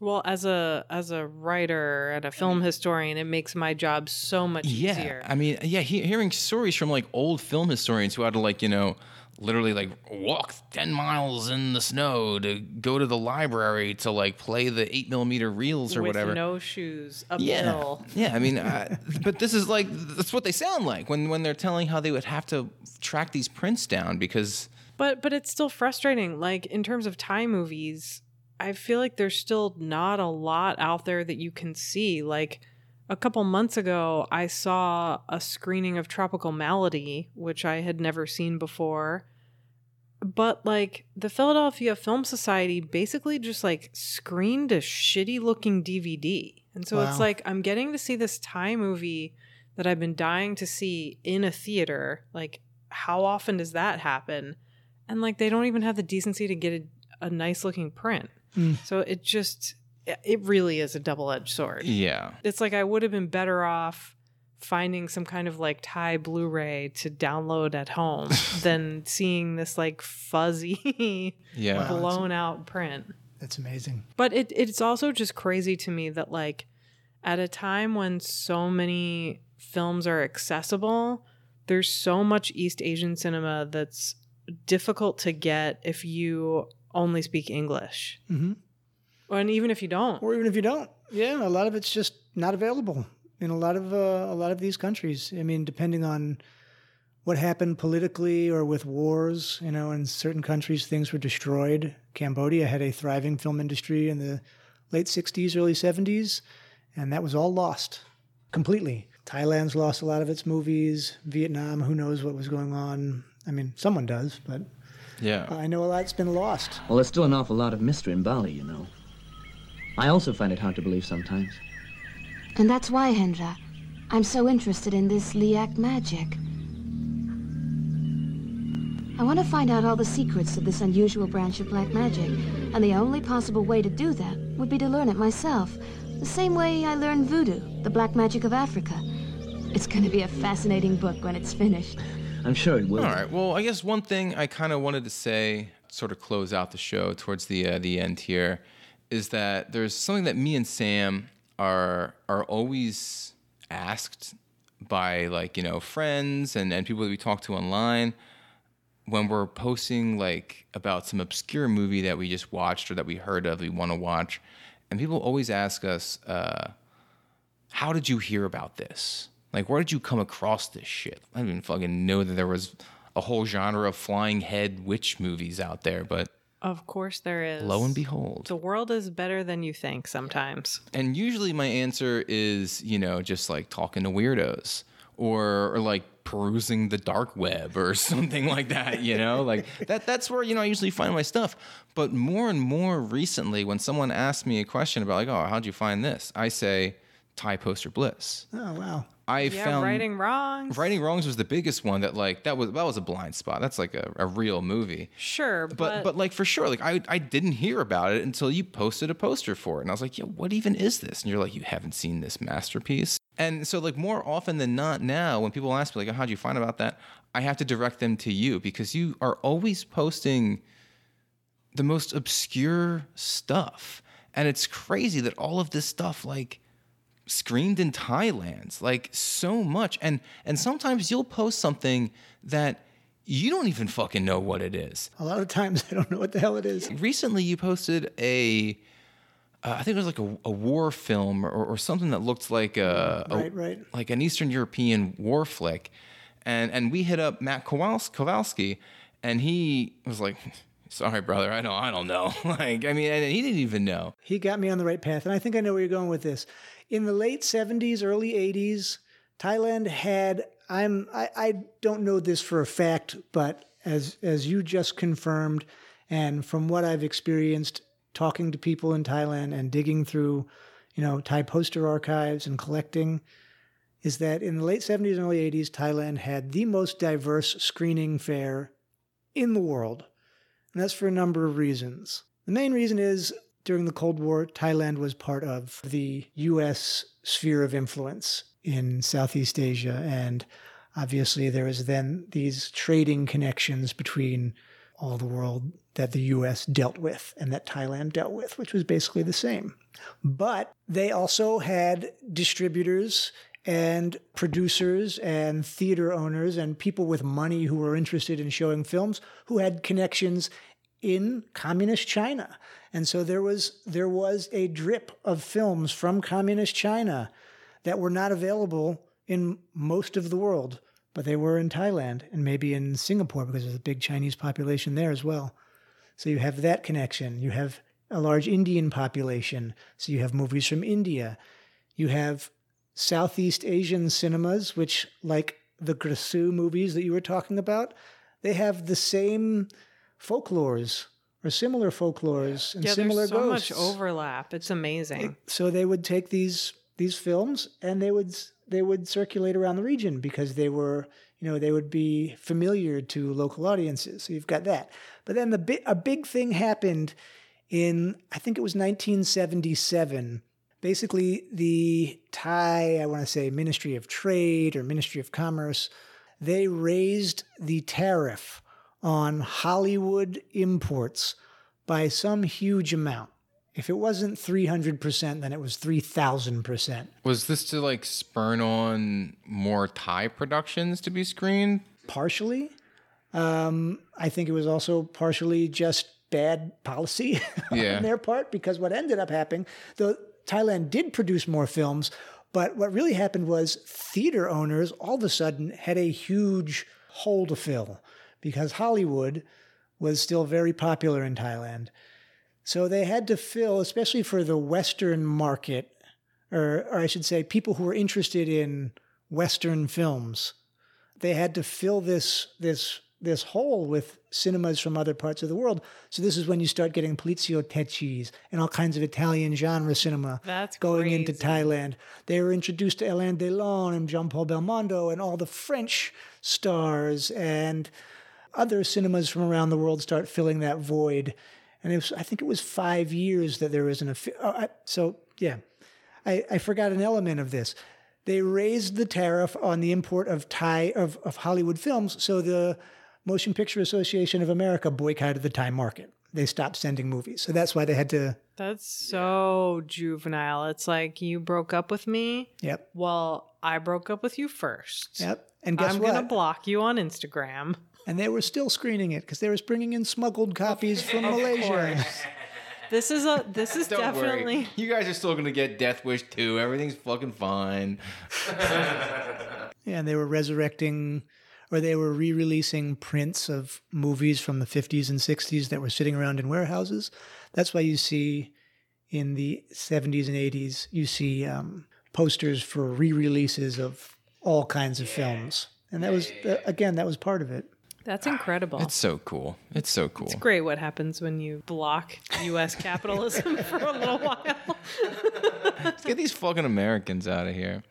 Well, as a as a writer and a film historian, it makes my job so much Yeah, easier. I mean, yeah, he, hearing stories from like old film historians who had to like you know literally like walk ten miles in the snow to go to the library to like play the eight millimeter reels or With whatever. no shoes, yeah, uphill. yeah. I mean, uh, but this is like that's what they sound like when when they're telling how they would have to track these prints down because But but it's still frustrating. Like in terms of Thai movies, I feel like there's still not a lot out there that you can see. Like a couple months ago, I saw a screening of Tropical Malady, which I had never seen before. But like the Philadelphia Film Society basically just like screened a shitty looking DVD. And so it's like I'm getting to see this Thai movie that I've been dying to see in a theater. Like how often does that happen? And like they don't even have the decency to get a, a nice looking print. Hmm. So it just it really is a double edged sword. yeah, It's like I would have been better off finding some kind of like Thai Blu-ray to download at home than seeing this like fuzzy yeah. Wow. blown out print. That's amazing. But it it's also just crazy to me that like at a time when so many films are accessible, there's so much East Asian cinema that's difficult to get if you only speak English. hmm And even if you don't. Or even if you don't, yeah, a lot of it's just not available in a lot of uh, a lot of these countries. I mean, depending on what happened politically or with wars, you know, in certain countries things were destroyed. Cambodia had a thriving film industry in the late 60s, early 70s, and that was all lost completely. Thailand's lost a lot of its movies. Vietnam, who knows what was going on? I mean, someone does, but Yeah. I know a lot's been lost. Well, there's still an awful lot of mystery in Bali, you know. I also find it hard to believe sometimes. And that's why, Hendra, I'm so interested in this Liak magic. I want to find out all the secrets of this unusual branch of black magic, and the only possible way to do that would be to learn it myself, the same way I learned voodoo, the black magic of Africa. It's going to be a fascinating book when it's finished. I'm sure it will. All right. Well, I guess one thing I kind of wanted to say, sort of close out the show towards the uh, the end here, is that there's something that me and Sam are are always asked by like you know friends and and people that we talk to online when we're posting like about some obscure movie that we just watched or that we heard of we want to watch. And people always ask us uh, how did you hear about this? Like where did you come across this shit? I didn't even fucking know that there was a whole genre of flying head witch movies out there but Of course there is. lo and behold The world is better than you think sometimes. and usually my answer is you know just like talking to weirdos or, or like perusing the dark web or something like that you know like that that's where you know i usually find my stuff but more and more recently when someone asks me a question about like oh how'd you find this i say thai poster bliss Oh wow. I Yeah, found righting wrongs. Righting Wrongs was the biggest one that like that was that was a blind spot. That's like a, a real movie. Sure, but, But but like for sure, like I I didn't hear about it until you posted a poster for it, and I was like, yeah, what even is this? And you're like, you haven't seen this masterpiece. And so, like, more often than not now, when people ask me, like, oh, how'd you find about that? I have to direct them to you because you are always posting the most obscure stuff. And it's crazy that all of this stuff, like, screened in Thailand, like so much. And and sometimes you'll post something that you don't even fucking know what it is. A lot of times I don't know what the hell it is. Recently, you posted a, uh, I think it was like a, a war film or, or something that looked like a, a- Right, right. like an Eastern European war flick, and and we hit up Matt Kowals- Kowalski, and he was like, "Sorry, brother, I don't, I don't know." like, I mean, he didn't even know. He got me on the right path, and I think I know where you're going with this. In the late 70s, early 80s, Thailand had I'm I, I don't know this for a fact, but as as you just confirmed, and from what I've experienced talking to people in Thailand and digging through, you know, Thai poster archives and collecting, is that in the late 70s and early 80s, Thailand had the most diverse screening fare in the world. And that's for a number of reasons. The main reason is during the Cold War, Thailand was part of the US sphere of influence in Southeast Asia. And obviously, there was then these trading connections between all the world that the US dealt with and that Thailand dealt with, which was basically the same. But they also had distributors and producers and theater owners and people with money who were interested in showing films who had connections in communist China. And so there was there was a drip of films from communist China that were not available in most of the world, but they were in Thailand and maybe in Singapore because there's a big Chinese population there as well. So you have that connection. You have a large Indian population. So you have movies from India. You have Southeast Asian cinemas, which, like the Krasue movies that you were talking about, they have the same folklores or similar folklores and yeah, similar there's so ghosts. much overlap. It's amazing. so they would take these these films and they would they would circulate around the region because they were you know they would be familiar to local audiences. So you've got that. But then the bi- a big thing happened in I think it was 1977. Basically, the Thai I want to say Ministry of Trade or Ministry of Commerce they raised the tariff on Hollywood imports by some huge amount. If it wasn't 300%, then it was 3,000%. Was this to like spurn on more Thai productions to be screened? Partially. Um, I think it was also partially just bad policy Yeah. on their part because what ended up happening, though Thailand did produce more films, but what really happened was theater owners all of a sudden had a huge hole to fill because Hollywood was still very popular in Thailand. So they had to fill, especially for the Western market, or, or I should say, people who were interested in Western films. They had to fill this this this hole with cinemas from other parts of the world. So this is when you start getting Poliziotteschi and all kinds of Italian genre cinema That's going into. Thailand. They were introduced to Alain Delon and Jean-Paul Belmondo and all the French stars and other cinemas from around the world start filling that void. And it was, I think it was five years that there was an oh, I, so yeah, I, I forgot an element of this. They raised the tariff on the import of Thai of, of Hollywood films, so the Motion Picture Association of America boycotted the Thai market. They stopped sending movies, so that's why they had to. That's so juvenile. It's like you broke up with me. Yep, Well, I broke up with you first. yep. And guess what? I'm what? gonna block you on Instagram. and they were still screening it because they was bringing in smuggled copies from Malaysia. This is a this is Don't definitely worry. You guys are still gonna get Death Wish 2. Everything's fucking fine. Yeah, and they were resurrecting or they were re-releasing prints of movies from the 50s and 60s that were sitting around in warehouses. That's why you see in the 70s and 80s you see um, posters for re-releases of all kinds of films. And that was uh, again that was part of it. that's incredible. It's so cool. It's so cool. It's great what happens when you block U.S. capitalism for a little while. Let's get these fucking Americans out of here.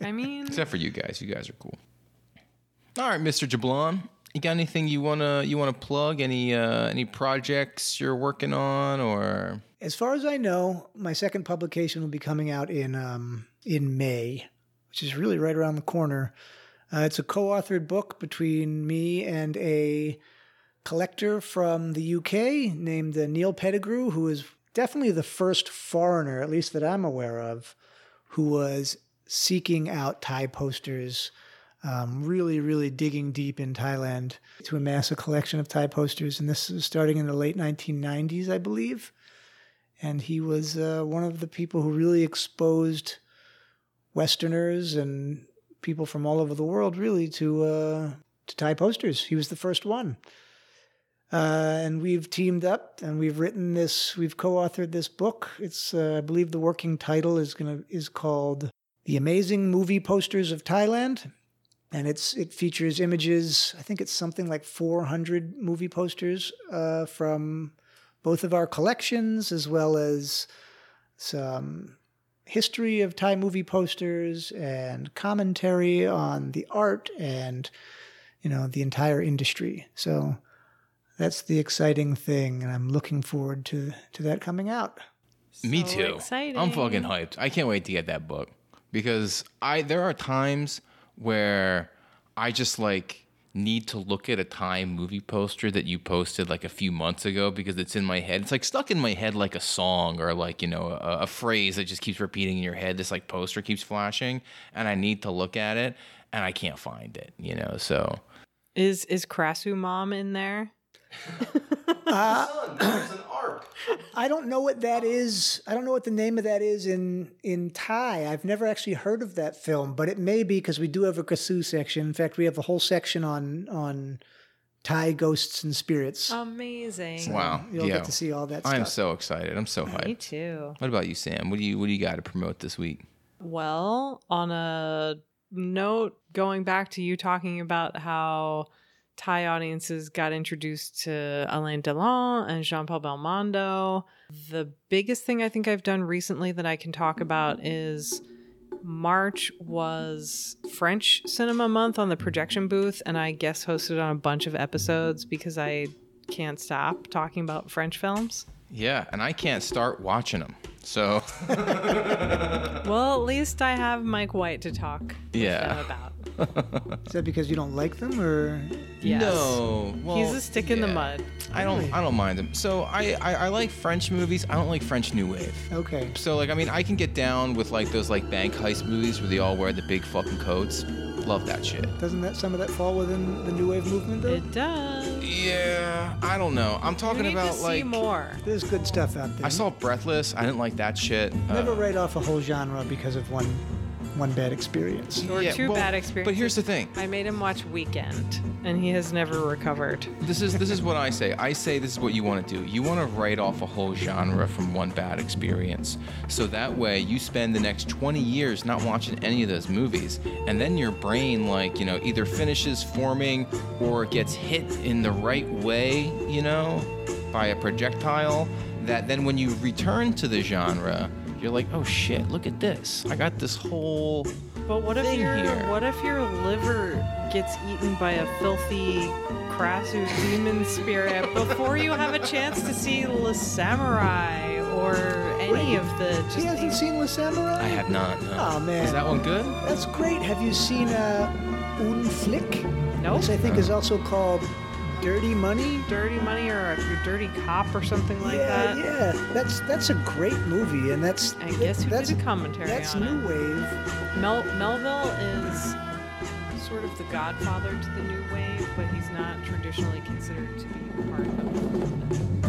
I mean, Except for you guys. You guys are cool. All right, Mr. Jablon. You got anything you wanna you wanna plug? Any uh, any projects you're working on or As far as I know, my second publication will be coming out in um, in May. which is really right around the corner. Uh, it's a co authored book between me and a collector from the UK named uh, Neil Pettigrew, who is definitely the first foreigner, at least that I'm aware of, who was seeking out Thai posters, um, really, really digging deep in Thailand to amass a collection of Thai posters. And this was starting in the late 1990s, I believe. And he was uh, one of the people who really exposed Westerners and people from all over the world, really, to uh, to Thai posters. He was the first one. Uh, and we've teamed up and we've written this. We've co-authored this book. It's, uh, I believe, the working title is gonna is called "The Amazing Movie Posters of Thailand," and it's it features images. I think it's something like 400 movie posters uh, from both of our collections, as well as some history of Thai movie posters and commentary on the art and you know the entire industry. So that's the exciting thing, and I'm looking forward to to that coming out. Me too. exciting. I'm fucking hyped. I can't wait to get that book because I there are times where I just like need to look at a Thai movie poster that you posted like a few months ago because it's in my head. It's like stuck in my head like a song or like, you know, a, a phrase that just keeps repeating in your head. This like poster keeps flashing and I need to look at it and I can't find it, you know. So Is is Krasue mom in there? Uh, I don't know what that is. I don't know what the name of that is in in Thai. I've never actually heard of that film, but it may be because we do have a Krasue section. In fact, we have a whole section on on Thai ghosts and spirits. Amazing. wow. You'll yeah. get to see all that I'm so excited. I'm so hyped. Me too. What about you, Sam? What do you what do you got to promote this week? Well, on a note, going back to you talking about how Thai audiences got introduced to Alain Delon and Jean Paul Belmondo, the biggest thing I think I've done recently that I can talk about mm-hmm. is March was French Cinema Month on the projection booth, and I guest hosted on a bunch of episodes because I can't stop talking about French films. Yeah, and I can't start watching them. So Well, at least I have Mike White to talk Yeah. about. Is that because you don't like them, or Yes. no, well, He's a stick in the mud. I don't I don't mind them. So I, I I like French movies. I don't like French New Wave. okay? So like I mean I can get down with like those like bank heist movies where they all wear the big fucking coats. Love that shit. Doesn't that some of that fall within the new wave movement? Though It does. Yeah, I don't know. I'm You talking need about to see like more. there's good stuff out there. I saw Breathless. I didn't like that shit. Never Uh, write off a whole genre because of one one bad experience. Or yeah, two well, bad experiences. But here's the thing. I made him watch Weekend, and he has never recovered. This is this is what I say. I say this is what you want to do. You want to write off a whole genre from one bad experience. So that way you spend the next 20 years not watching any of those movies and then your brain like, you know, either finishes forming or gets hit in the right way, you know, by a projectile that then when you return to the genre, you're like, "Oh shit, look at this. I got this whole But what if thing your here." what if your liver gets eaten by a filthy Krasue demon spirit before you have a chance to see La Samurai or any of the just He hasn't these- seen La Samurai. I have not. no. Oh man, Is that one good? That's great. Have you seen uh, Un Flic? Nope. Which I think is also called Dirty Money. dirty money or a dirty cop or something like yeah, that. yeah. That's that's a great movie, and that's I guess who that's did a commentary that's on new it. wave. Mel- Melville is sort of the godfather to the new wave, but he's not traditionally considered to be part